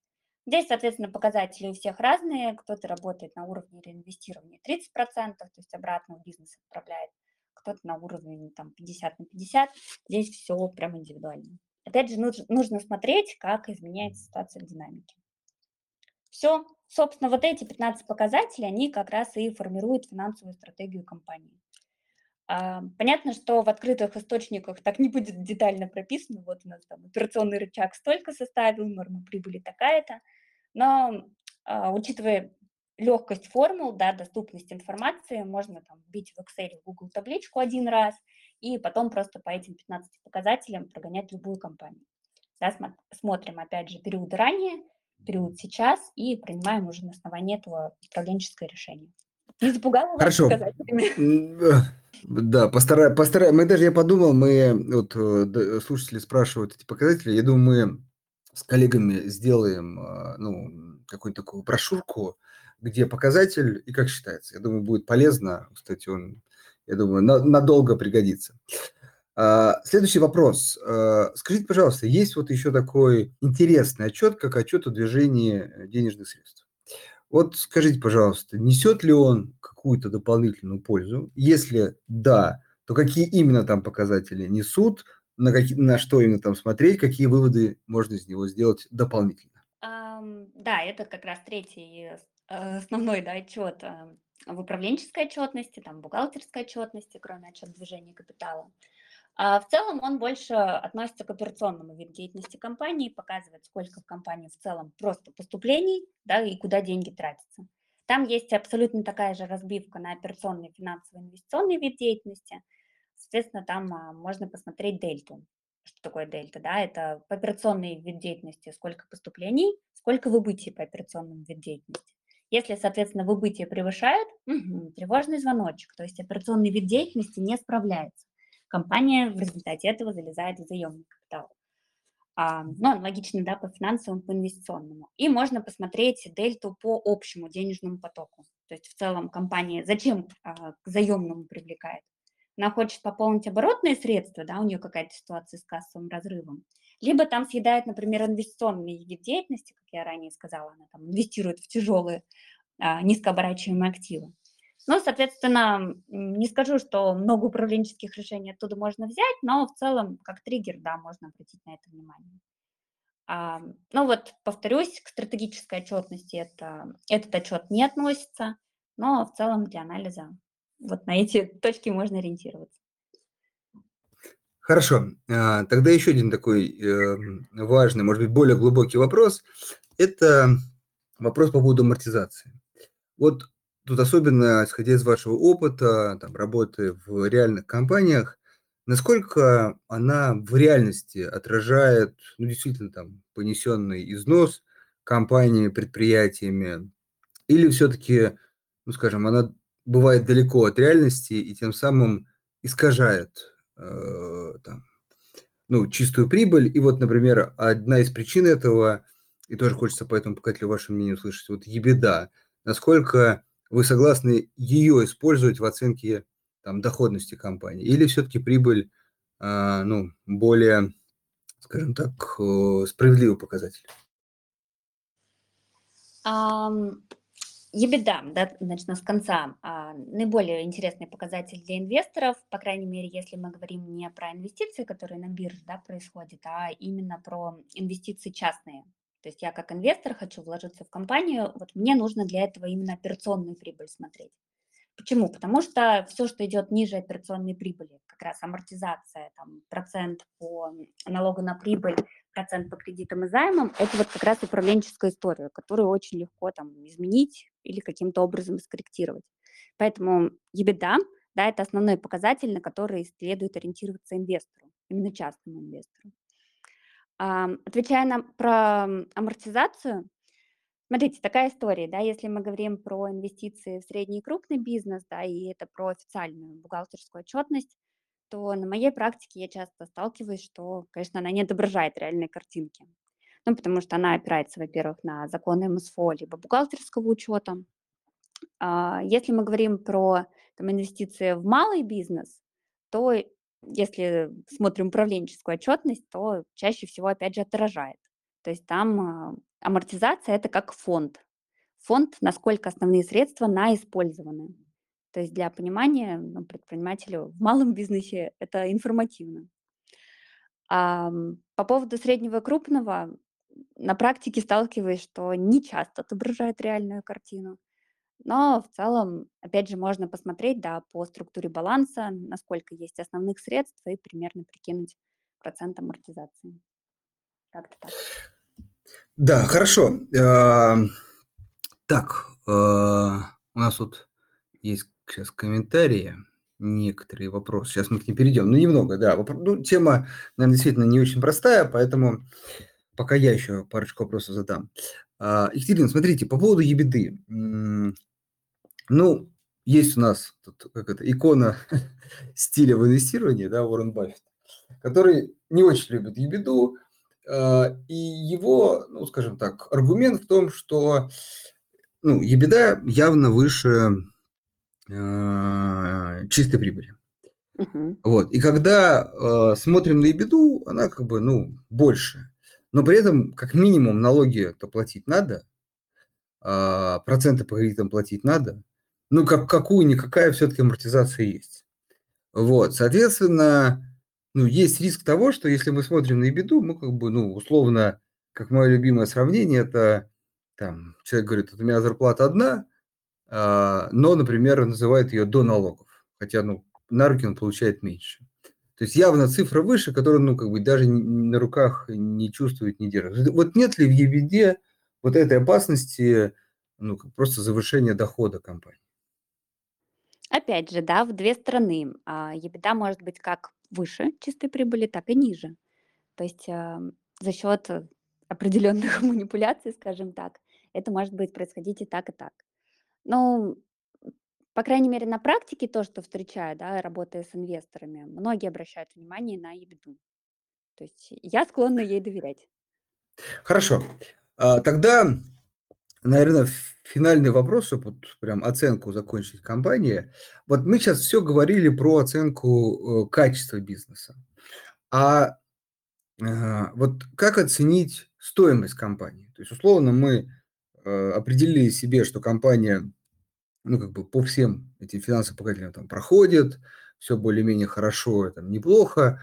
Здесь, соответственно, показатели у всех разные. Кто-то работает на уровне реинвестирования 30%, то есть обратно в бизнес отправляет, кто-то на уровне там, 50 на 50. Здесь все прям индивидуально. Опять же, нужно, нужно смотреть, как изменяется ситуация в динамике. Все. Собственно, вот эти 15 показателей, они как раз и формируют финансовую стратегию компании. А, понятно, что в открытых источниках так не будет детально прописано. Вот у нас там операционный рычаг столько составил, норма прибыли такая-то. Но а, учитывая легкость формул, да, доступность информации, можно там вбить в Excel в Google табличку один раз и потом просто по этим 15 показателям прогонять любую компанию. Да, смотрим, опять же, период ранее, период сейчас и принимаем уже на основании этого управленческое решение. Не запугала Хорошо. Да, постарай, постарай. Мы даже, я подумал, мы, вот э, слушатели спрашивают эти показатели, я думаю, мы с коллегами сделаем, а, ну, какую-то такую брошюрку, где показатель и как считается. Я думаю, будет полезно. Кстати, он, я думаю, на, надолго пригодится. А, следующий вопрос. А, скажите, пожалуйста, есть вот еще такой интересный отчет, как отчет о движении денежных средств. Вот скажите, пожалуйста, несет ли он какую-то дополнительную пользу? Если да, то какие именно там показатели несут? На, какие, на что именно там смотреть, какие выводы можно из него сделать дополнительно. Um, да, это как раз третий э, основной да, отчет э, в управленческой отчетности, там бухгалтерской отчетности, кроме отчета движения капитала. А в целом он больше относится к операционному виду деятельности компании, показывает, сколько в компании в целом просто поступлений, да, и куда деньги тратятся. Там есть абсолютно такая же разбивка на операционный, финансовый, инвестиционный вид деятельности – Соответственно, там а, можно посмотреть дельту. Что такое дельта? Да? Это по операционный вид деятельности, сколько поступлений, сколько выбытий по операционному вид деятельности. Если, соответственно, выбытие превышает, угу, тревожный звоночек, то есть операционный вид деятельности не справляется. компания в результате этого залезает в заемный капитал. А, ну, аналогично, да, по финансовому, по инвестиционному. И можно посмотреть дельту по общему денежному потоку. То есть в целом компания зачем а, к заемному привлекает? Она хочет пополнить оборотные средства, да, у нее какая-то ситуация с кассовым разрывом. Либо там съедает, например, инвестиционные виды деятельности, как я ранее сказала, она там инвестирует в тяжелые а, низкооборачиваемые активы. Ну, соответственно, не скажу, что много управленческих решений оттуда можно взять, но в целом как триггер, да, можно обратить на это внимание. А, ну вот, повторюсь, к стратегической отчетности это, этот отчет не относится, но в целом для анализа вот на эти точки можно ориентироваться. Хорошо. А, тогда еще один такой эм, важный, может быть, более глубокий вопрос. Это вопрос по поводу амортизации. Вот тут особенно, исходя из вашего опыта, там, работы в реальных компаниях, насколько она в реальности отражает, ну, действительно, там, понесенный износ компаниями, предприятиями, или все-таки, ну, скажем, она бывает далеко от реальности и тем самым искажает э, там, ну, чистую прибыль. И вот, например, одна из причин этого, и тоже хочется по этому показателю ваше мнение услышать, вот ебеда. Насколько вы согласны ее использовать в оценке там, доходности компании? Или все-таки прибыль э, ну, более, скажем так, э, справедливый показатель? Um, EBITDA, да, начну с конца, наиболее интересный показатель для инвесторов, по крайней мере, если мы говорим не про инвестиции, которые на бирже да, происходят, а именно про инвестиции частные. То есть я как инвестор хочу вложиться в компанию, вот мне нужно для этого именно операционную прибыль смотреть. Почему? Потому что все, что идет ниже операционной прибыли, как раз амортизация, там, процент по налогу на прибыль, процент по кредитам и займам, это вот как раз управленческая история, которую очень легко там изменить или каким-то образом скорректировать. Поэтому EBITDA, да, это основной показатель, на который следует ориентироваться инвестору, именно частному инвестору. Отвечая на, про амортизацию, смотрите, такая история, да, если мы говорим про инвестиции в средний и крупный бизнес, да, и это про официальную бухгалтерскую отчетность, то на моей практике я часто сталкиваюсь, что, конечно, она не отображает реальной картинки. Ну, потому что она опирается, во-первых, на законы МСФО либо бухгалтерского учета. А, если мы говорим про там, инвестиции в малый бизнес, то если смотрим управленческую отчетность, то чаще всего, опять же, отражает. То есть там а, амортизация– это как фонд. Фонд, насколько основные средства на использованы. То есть для понимания ну, предпринимателю в малом бизнесе это информативно. А, по поводу среднего и крупного, на практике сталкиваюсь, что не часто отображает реальную картину. Но в целом, опять же, можно посмотреть, да, по структуре баланса, насколько есть основных средств и примерно прикинуть процент амортизации. Как-то так. Да, хорошо. Так, у нас тут есть сейчас комментарии, некоторые вопросы. Сейчас мы к ним перейдем. Ну, немного, да. Ну, тема, наверное, действительно не очень простая, поэтому пока я еще парочку вопросов задам. А, Екатерина, смотрите, по поводу ебеды. Ну, есть у нас тут, как это, икона стиля в инвестировании, да, Уоррен Баффет, который не очень любит ебеду, а, и его, ну, скажем так, аргумент в том, что ну, ебеда явно выше э, чистой прибыли. Uh-huh. Вот. И когда э, смотрим на ебеду, она как бы, ну, больше. Но при этом, как минимум, налоги-то платить надо, э, проценты по кредитам платить надо, ну, как, какую-никакая все-таки амортизация есть. Вот, соответственно, ну, есть риск того, что если мы смотрим на беду, мы как бы, ну, условно, как мое любимое сравнение, это там человек говорит, у меня зарплата одна, а, но, например, называет ее до налогов, хотя, ну, на руки он получает меньше. То есть явно цифра выше, которую, ну, как бы даже на руках не чувствует, не держит. Вот нет ли в ебеде вот этой опасности, ну, просто завышения дохода компании? Опять же, да, в две стороны. А, EBITDA может быть как выше чистой прибыли, так и ниже. То есть а, за счет определенных манипуляций, скажем так, это может быть происходить и так, и так. Ну, по крайней мере, на практике то, что встречаю, да, работая с инвесторами, многие обращают внимание на EBITDA. То есть я склонна ей доверять. Хорошо. А, тогда, наверное, финальный вопрос, чтобы вот прям оценку закончить компании. Вот мы сейчас все говорили про оценку э, качества бизнеса. А а, вот как оценить стоимость компании? То есть, условно, мы э, определили себе, что компания, ну, как бы по всем этим финансовым показателям там проходит, все более-менее хорошо, там, неплохо.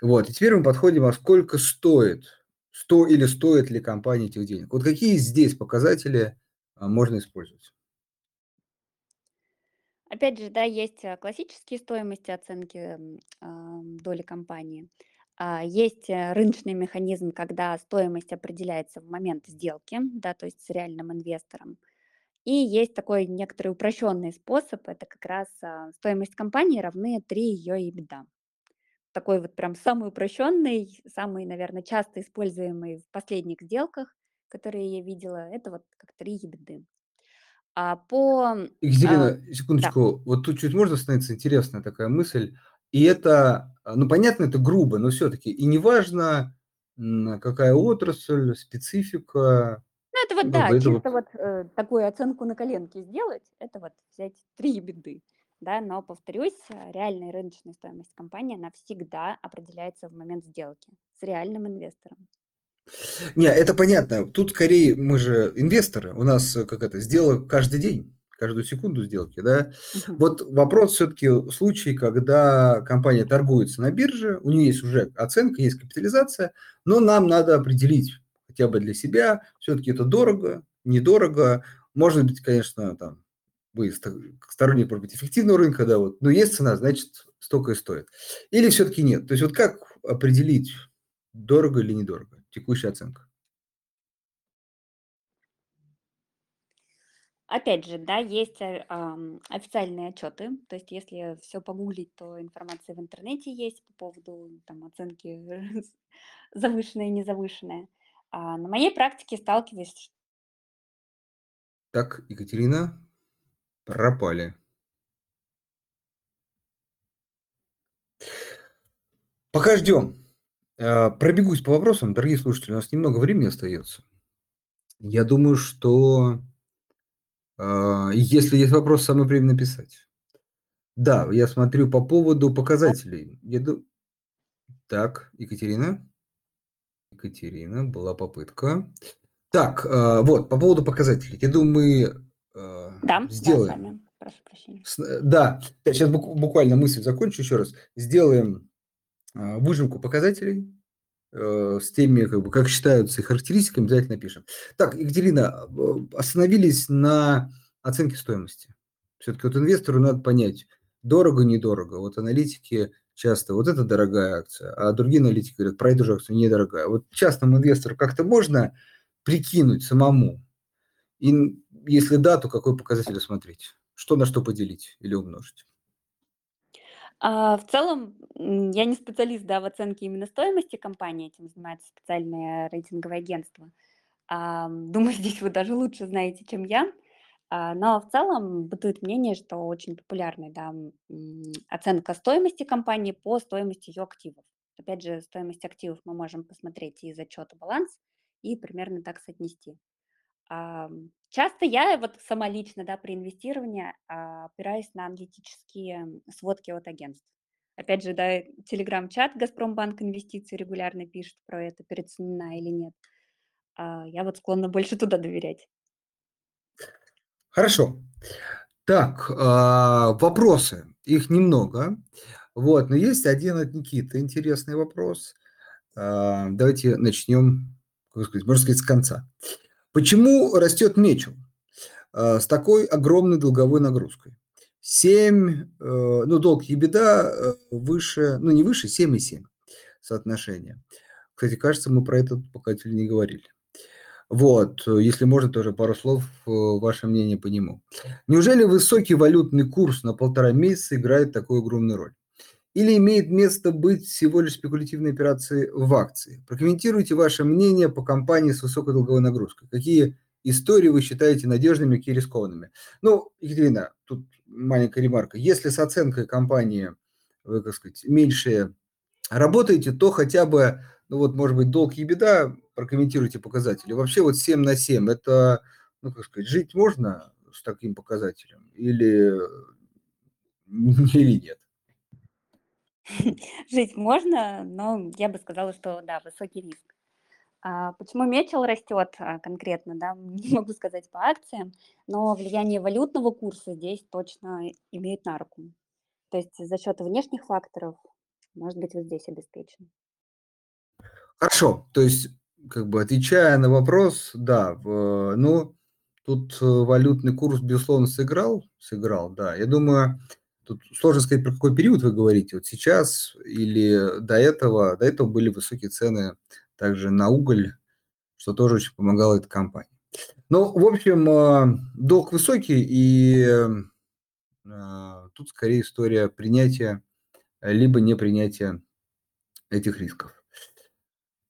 Вот, и теперь мы подходим, а сколько стоит, сто или стоит ли компания этих денег? Вот какие здесь показатели а, можно использовать? Опять же, да, есть э, классические стоимости оценки доли компании – а, есть э, рыночный механизм, когда стоимость определяется в момент сделки, да, то есть с реальным инвестором. И есть такой некоторый упрощенный способ, это как раз а, стоимость компании равны 3 ее EBITDA. Такой вот прям самый упрощенный, самый, наверное, часто используемый в последних сделках, которые я видела, это вот как 3 EBITDA. А по... А, Екатерина, а, секундочку, да. вот тут чуть можно становиться интересная такая мысль. И это, а, ну, понятно, это грубо, но все-таки. И неважно, какая отрасль, специфика. Это вот, ну, да, это чисто вот, э, такую оценку на коленке сделать, это вот взять три беды. Да, но, повторюсь, реальная рыночная стоимость компании, она всегда определяется в момент сделки с реальным инвестором. Не, это понятно. Тут скорее мы же инвесторы. У нас э, как это, сделок каждый день каждую секунду сделки, да. Uh-huh. Вот вопрос все-таки случай, когда компания торгуется на бирже, у нее есть уже оценка, есть капитализация, но нам надо определить хотя бы для себя, все-таки это дорого, недорого, может быть, конечно, там, вы сторонник, может быть, эффективного рынка, да, вот, но есть цена, значит, столько и стоит. Или все-таки нет? То есть вот как определить, дорого или недорого, текущая оценка? Опять же, да, есть э, официальные отчеты, то есть если все погуглить, то информация в интернете есть по поводу там, оценки завышенная и незавышенная. А на моей практике сталкиваюсь. Так, Екатерина, пропали. Пока ждем. Э, пробегусь по вопросам, дорогие слушатели, у нас немного времени остается. Я думаю, что а, если есть вопрос, самое время написать. Да, я смотрю по поводу показателей. Я ду... Так, Екатерина. Екатерина, была попытка. Так, а, вот, по поводу показателей. Я думаю, мы а, да, сделаем... Да, Прошу прощения. Да, сейчас буквально мысль закончу еще раз. Сделаем выжимку показателей Э, с теми, как, бы, как считаются их характеристиками, обязательно пишем. Так, Екатерина, э, остановились на оценке стоимости. Все-таки вот инвестору надо понять, дорого, недорого. Вот аналитики часто, вот это дорогая акция, а другие аналитики говорят, про эту же акцию недорогая. Вот частному инвестору как-то можно прикинуть самому? И если да, то какой показатель смотреть? Что на что поделить или умножить? А, в целом, я не специалист, да, в оценке именно стоимости компании, этим занимается специальное рейтинговое агентство. Думаю, здесь вы даже лучше знаете, чем я. А, но в целом бытует мнение, что очень популярная, да, оценка стоимости компании по стоимости ее активов. Опять же, стоимость активов мы можем посмотреть из отчета баланс и примерно так соотнести. Часто я вот сама лично, да, при инвестировании а, опираюсь на аналитические сводки от агентств. Опять же, да, телеграм-чат «Газпромбанк инвестиции» регулярно пишет про это, переоценена или нет. А, я вот склонна больше туда доверять. Хорошо. Так, а, вопросы. Их немного. Вот, но есть один от Никиты интересный вопрос. Давайте начнем, можно сказать, с конца. Почему растет мечел э, с такой огромной долговой нагрузкой? 7, э, ну, долг и беда э, выше, ну, не выше, 7,7 соотношение. Кстати, кажется, мы про этот показатель не говорили. Вот, если можно, тоже пару слов, ваше мнение по нему. Неужели высокий валютный курс на полтора месяца играет такую огромную роль? или имеет место быть всего лишь спекулятивной операции в акции? Прокомментируйте ваше мнение по компании с высокой долговой нагрузкой. Какие истории вы считаете надежными, какие рискованными? Ну, Екатерина, тут маленькая ремарка. Если с оценкой компании вы, как сказать, меньше работаете, то хотя бы, ну вот, может быть, долг и беда, прокомментируйте показатели. Вообще вот 7 на 7, это, ну, как сказать, жить можно с таким показателем или, или нет? Жить можно, но я бы сказала, что да, высокий риск. А почему мечел растет а, конкретно, да, не могу сказать по акциям, но влияние валютного курса здесь точно имеет на руку. То есть за счет внешних факторов, может быть, вот здесь обеспечен. Хорошо, то есть, как бы отвечая на вопрос, да, в, ну, тут э, валютный курс, безусловно, сыграл, сыграл, да. Я думаю, Тут сложно сказать, про какой период вы говорите. Вот сейчас или до этого, до этого были высокие цены также на уголь, что тоже очень помогало этой компании. Ну, в общем, э, долг высокий, и э, тут скорее история принятия либо непринятия этих рисков.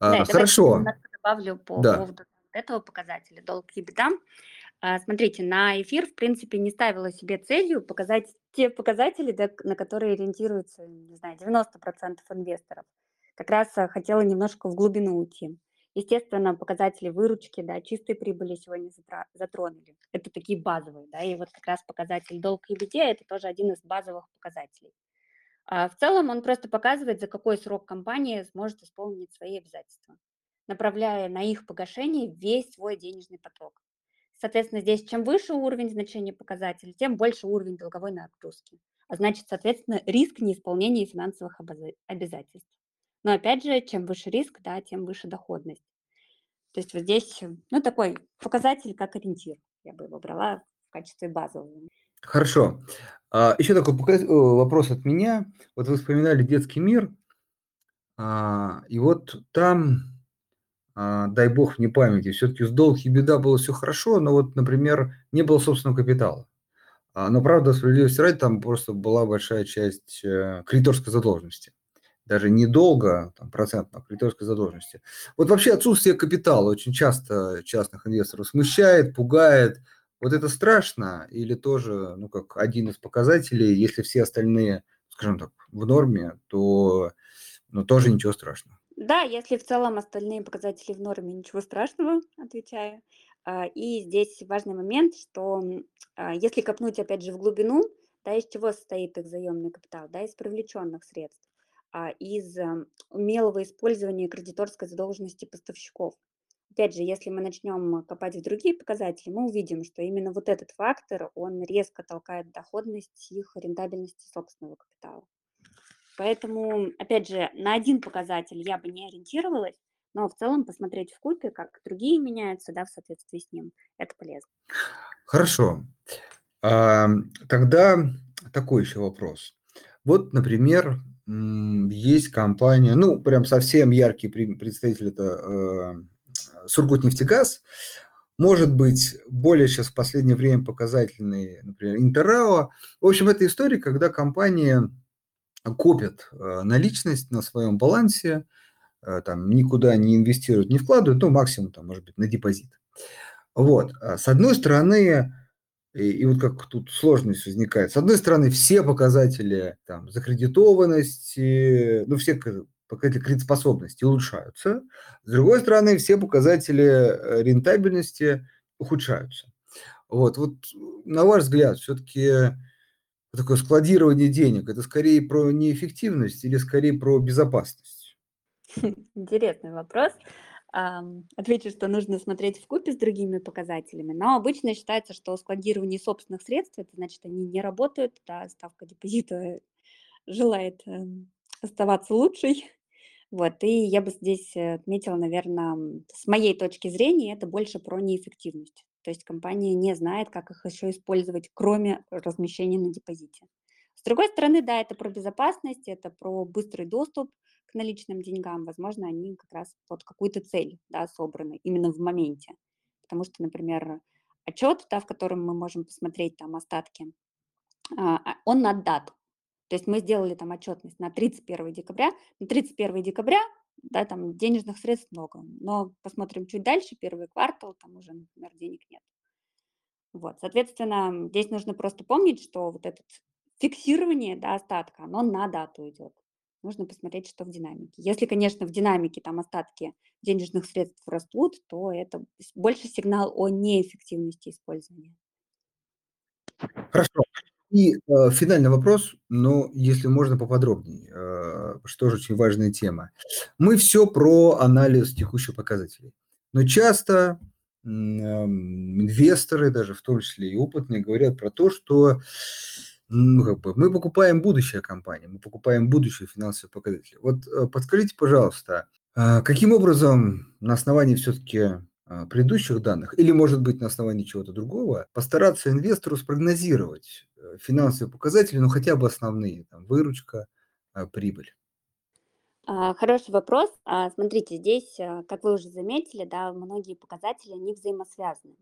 Да, Хорошо. добавлю по да. поводу этого показателя долг и беда. А, смотрите, на эфир, в принципе, не ставила себе целью показать те показатели, на которые ориентируются, не знаю, 90% инвесторов. Как раз а, хотела немножко в глубину уйти. Естественно, показатели выручки, да, чистой прибыли сегодня затронули. Это такие базовые, да, и вот как раз показатель долг и беде – это тоже один из базовых показателей. А в целом он просто показывает, за какой срок компания сможет исполнить свои обязательства, направляя на их погашение весь свой денежный поток. Соответственно, здесь чем выше уровень значения показателя, тем больше уровень долговой нагрузки. А значит, соответственно, риск неисполнения финансовых обязательств. Но опять же, чем выше риск, да, тем выше доходность. То есть вот здесь, ну, такой показатель как ориентир. Я бы его брала в качестве базового. Хорошо. А, еще такой вопрос от меня. Вот вы вспоминали детский мир, а, и вот там а, дай бог мне памяти, все-таки с долг и беда было все хорошо, но вот, например, не было собственного капитала. Но, правда, справедливости ради, там просто была большая часть э, кредиторской задолженности. Даже не долго, там, процентно, кредиторской задолженности. Вот вообще отсутствие капитала очень часто частных инвесторов смущает, пугает. Вот это страшно или тоже, ну, как один из показателей, если все остальные, скажем так, в норме, то ну, тоже ничего страшного. Да, если в целом остальные показатели в норме, ничего страшного, отвечаю. А, и здесь важный момент, что а, если копнуть опять же в глубину, да, из чего состоит их заемный капитал, да, из привлеченных средств, а, из умелого использования кредиторской задолженности поставщиков. Опять же, если мы начнем копать в другие показатели, мы увидим, что именно вот этот фактор, он резко толкает доходность их рентабельности собственного капитала. Поэтому, опять же, на один показатель я бы не ориентировалась, но в целом посмотреть в купе, как другие меняются, да, в соответствии с ним, это полезно. Хорошо. Тогда такой еще вопрос. Вот, например, есть компания, ну, прям совсем яркий представитель это э, Сургутнефтегаз, может быть, более сейчас в последнее время показательный, например, Интерао. В общем, это история, когда компания копят э, наличность на своем балансе, э, там никуда не инвестируют, не вкладывают, ну, максимум, там, может быть, на депозит. Вот. А с одной стороны, и, и вот как тут сложность возникает. С одной стороны, все показатели там, закредитованности, ну, все показатели кредитоспособности улучшаются. С другой стороны, все показатели э, рентабельности ухудшаются. Вот, вот на ваш взгляд, все-таки такое складирование денег, это скорее про неэффективность или скорее про безопасность? Интересный вопрос. Отвечу, что нужно смотреть в купе с другими показателями, но обычно считается, что складирование собственных средств, это значит, они не работают, да, ставка депозита желает эм, оставаться лучшей. Вот, и я бы здесь отметила, наверное, с моей точки зрения, это больше про неэффективность. То есть компания не знает, как их еще использовать, кроме размещения на депозите. С другой стороны, да, это про безопасность, это про быстрый доступ к наличным деньгам. Возможно, они как раз под какую-то цель да, собраны именно в моменте. Потому что, например, отчет, да, в котором мы можем посмотреть там остатки, а, а, он на дату. То есть мы сделали там отчетность на 31 декабря. На 31 декабря да, там денежных средств много, но посмотрим чуть дальше, первый квартал, там уже, например, денег нет. Вот, соответственно, здесь нужно просто помнить, что вот это фиксирование, да, остатка, оно на дату идет. Нужно посмотреть, что в динамике. Если, конечно, в динамике там остатки денежных средств растут, то это больше сигнал о неэффективности использования. Хорошо. И э, финальный вопрос, но если можно поподробнее, э, что же очень важная тема. Мы все про анализ текущих показателей, но часто э, инвесторы, даже в том числе и опытные, говорят про то, что ну, как бы, мы покупаем будущее компании, мы покупаем будущее финансовые показатели. Вот э, подскажите, пожалуйста, э, каким образом на основании все-таки а, предыдущих данных, или, может быть, на основании чего-то другого, постараться инвестору спрогнозировать э, финансовые показатели, ну, хотя бы основные, там, выручка, а, прибыль. А, хороший вопрос. Смотрите, здесь, как вы уже заметили, да, многие показатели, они взаимосвязаны.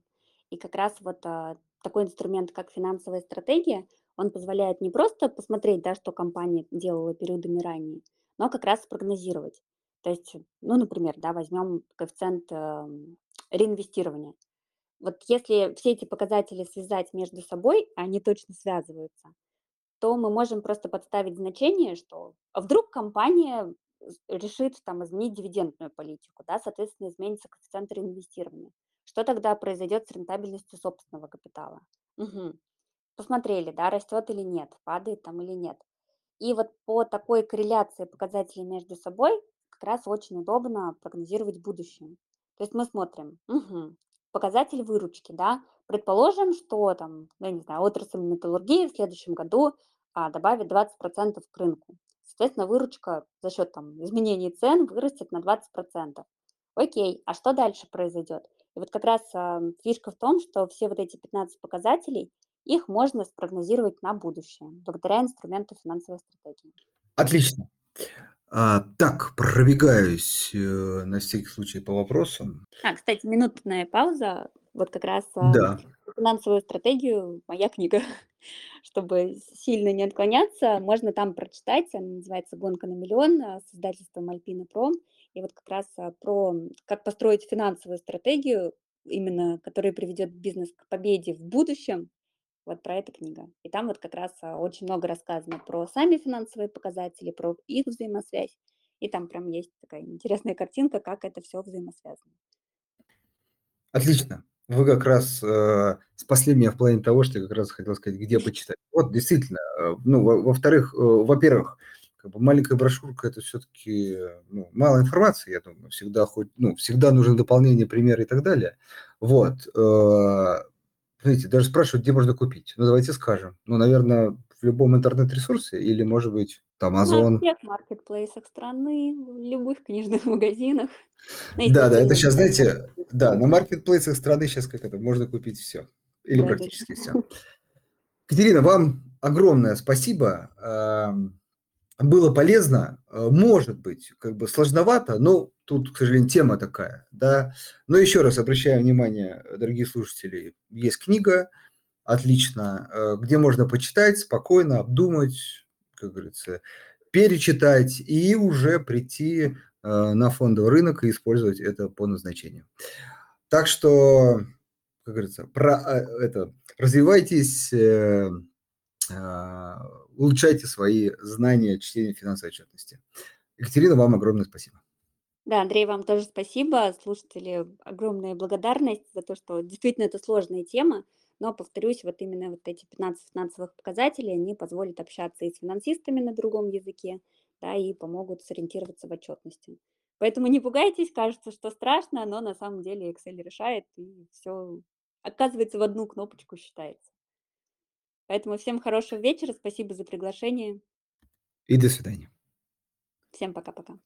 И как раз вот такой инструмент, как финансовая стратегия, он позволяет не просто посмотреть, да, что компания делала периодами ранее, но как раз спрогнозировать. То есть, ну, например, да, возьмем коэффициент эм, реинвестирования. Вот если все эти показатели связать между собой, а они точно связываются, то мы можем просто подставить значение, что вдруг компания решит там изменить дивидендную политику, да, соответственно, изменится коэффициент реинвестирования. Что тогда произойдет с рентабельностью собственного капитала? Угу. Посмотрели, да, растет или нет, падает там или нет. И вот по такой корреляции показателей между собой как раз очень удобно прогнозировать будущее. То есть мы смотрим, угу, показатель выручки, да, предположим, что там, ну, я не знаю, отрасль металлургии в следующем году а, добавит 20% к рынку. Соответственно, выручка за счет там, изменений цен вырастет на 20%. Окей, а что дальше произойдет? И вот как раз а, фишка в том, что все вот эти 15 показателей, их можно спрогнозировать на будущее благодаря инструменту финансовой стратегии. Отлично. А, так, пробегаюсь э, на всякий случай по вопросам. А, кстати, минутная пауза. Вот как раз а, Да, финансовую стратегию, моя книга, чтобы сильно не отклоняться, можно там прочитать. Она называется «Гонка на миллион» с издательством Альпина Пром. И вот как раз а, про как построить финансовую стратегию, именно которая приведет бизнес к победе в будущем, вот про эта книга. И там вот как раз а, очень много рассказано про сами финансовые показатели, про их взаимосвязь. И там прям есть такая интересная картинка, как это все взаимосвязано. отлично. Вы как раз э, спасли меня в плане того, что я как раз хотел сказать, где почитать. Вот, действительно. Э, ну, во- во-вторых, э, во-первых, как бы маленькая брошюрка это все-таки ну, мало информации, я думаю. Всегда хоть, ну, всегда нужно дополнение, примеры и так далее. Вот. Э, Смотрите, даже спрашивают, где можно купить. Ну, давайте скажем. Ну, наверное, в любом интернет-ресурсе или, может быть, там На Озон. всех маркетплейсах страны, в любых книжных магазинах. Да, да, это сейчас, знаете, да, на маркетплейсах страны сейчас как это, можно купить все. Или Да, практически все. Катерина, вам огромное спасибо. Было полезно, э, может быть, как бы сложновато, но тут, к сожалению, тема такая, да. Но еще раз обращаю внимание, дорогие слушатели, есть книга, отлично, э, где можно почитать, спокойно обдумать, как говорится, перечитать и уже прийти э, на фондовый рынок и использовать это по назначению. Так что, как говорится, про, это, развивайтесь, улучшайте свои знания чтения финансовой отчетности. Екатерина, вам огромное спасибо. Да, Андрей, вам тоже спасибо. Слушатели, огромная благодарность за то, что действительно это сложная тема. Но, повторюсь, вот именно вот эти 15 финансовых показателей, они позволят общаться и с финансистами на другом языке, да, и помогут сориентироваться в отчетности. Поэтому не пугайтесь, кажется, что страшно, но на самом деле Excel решает, и все оказывается в одну кнопочку считается. Поэтому всем хорошего вечера, спасибо за приглашение. И до свидания. Всем пока-пока.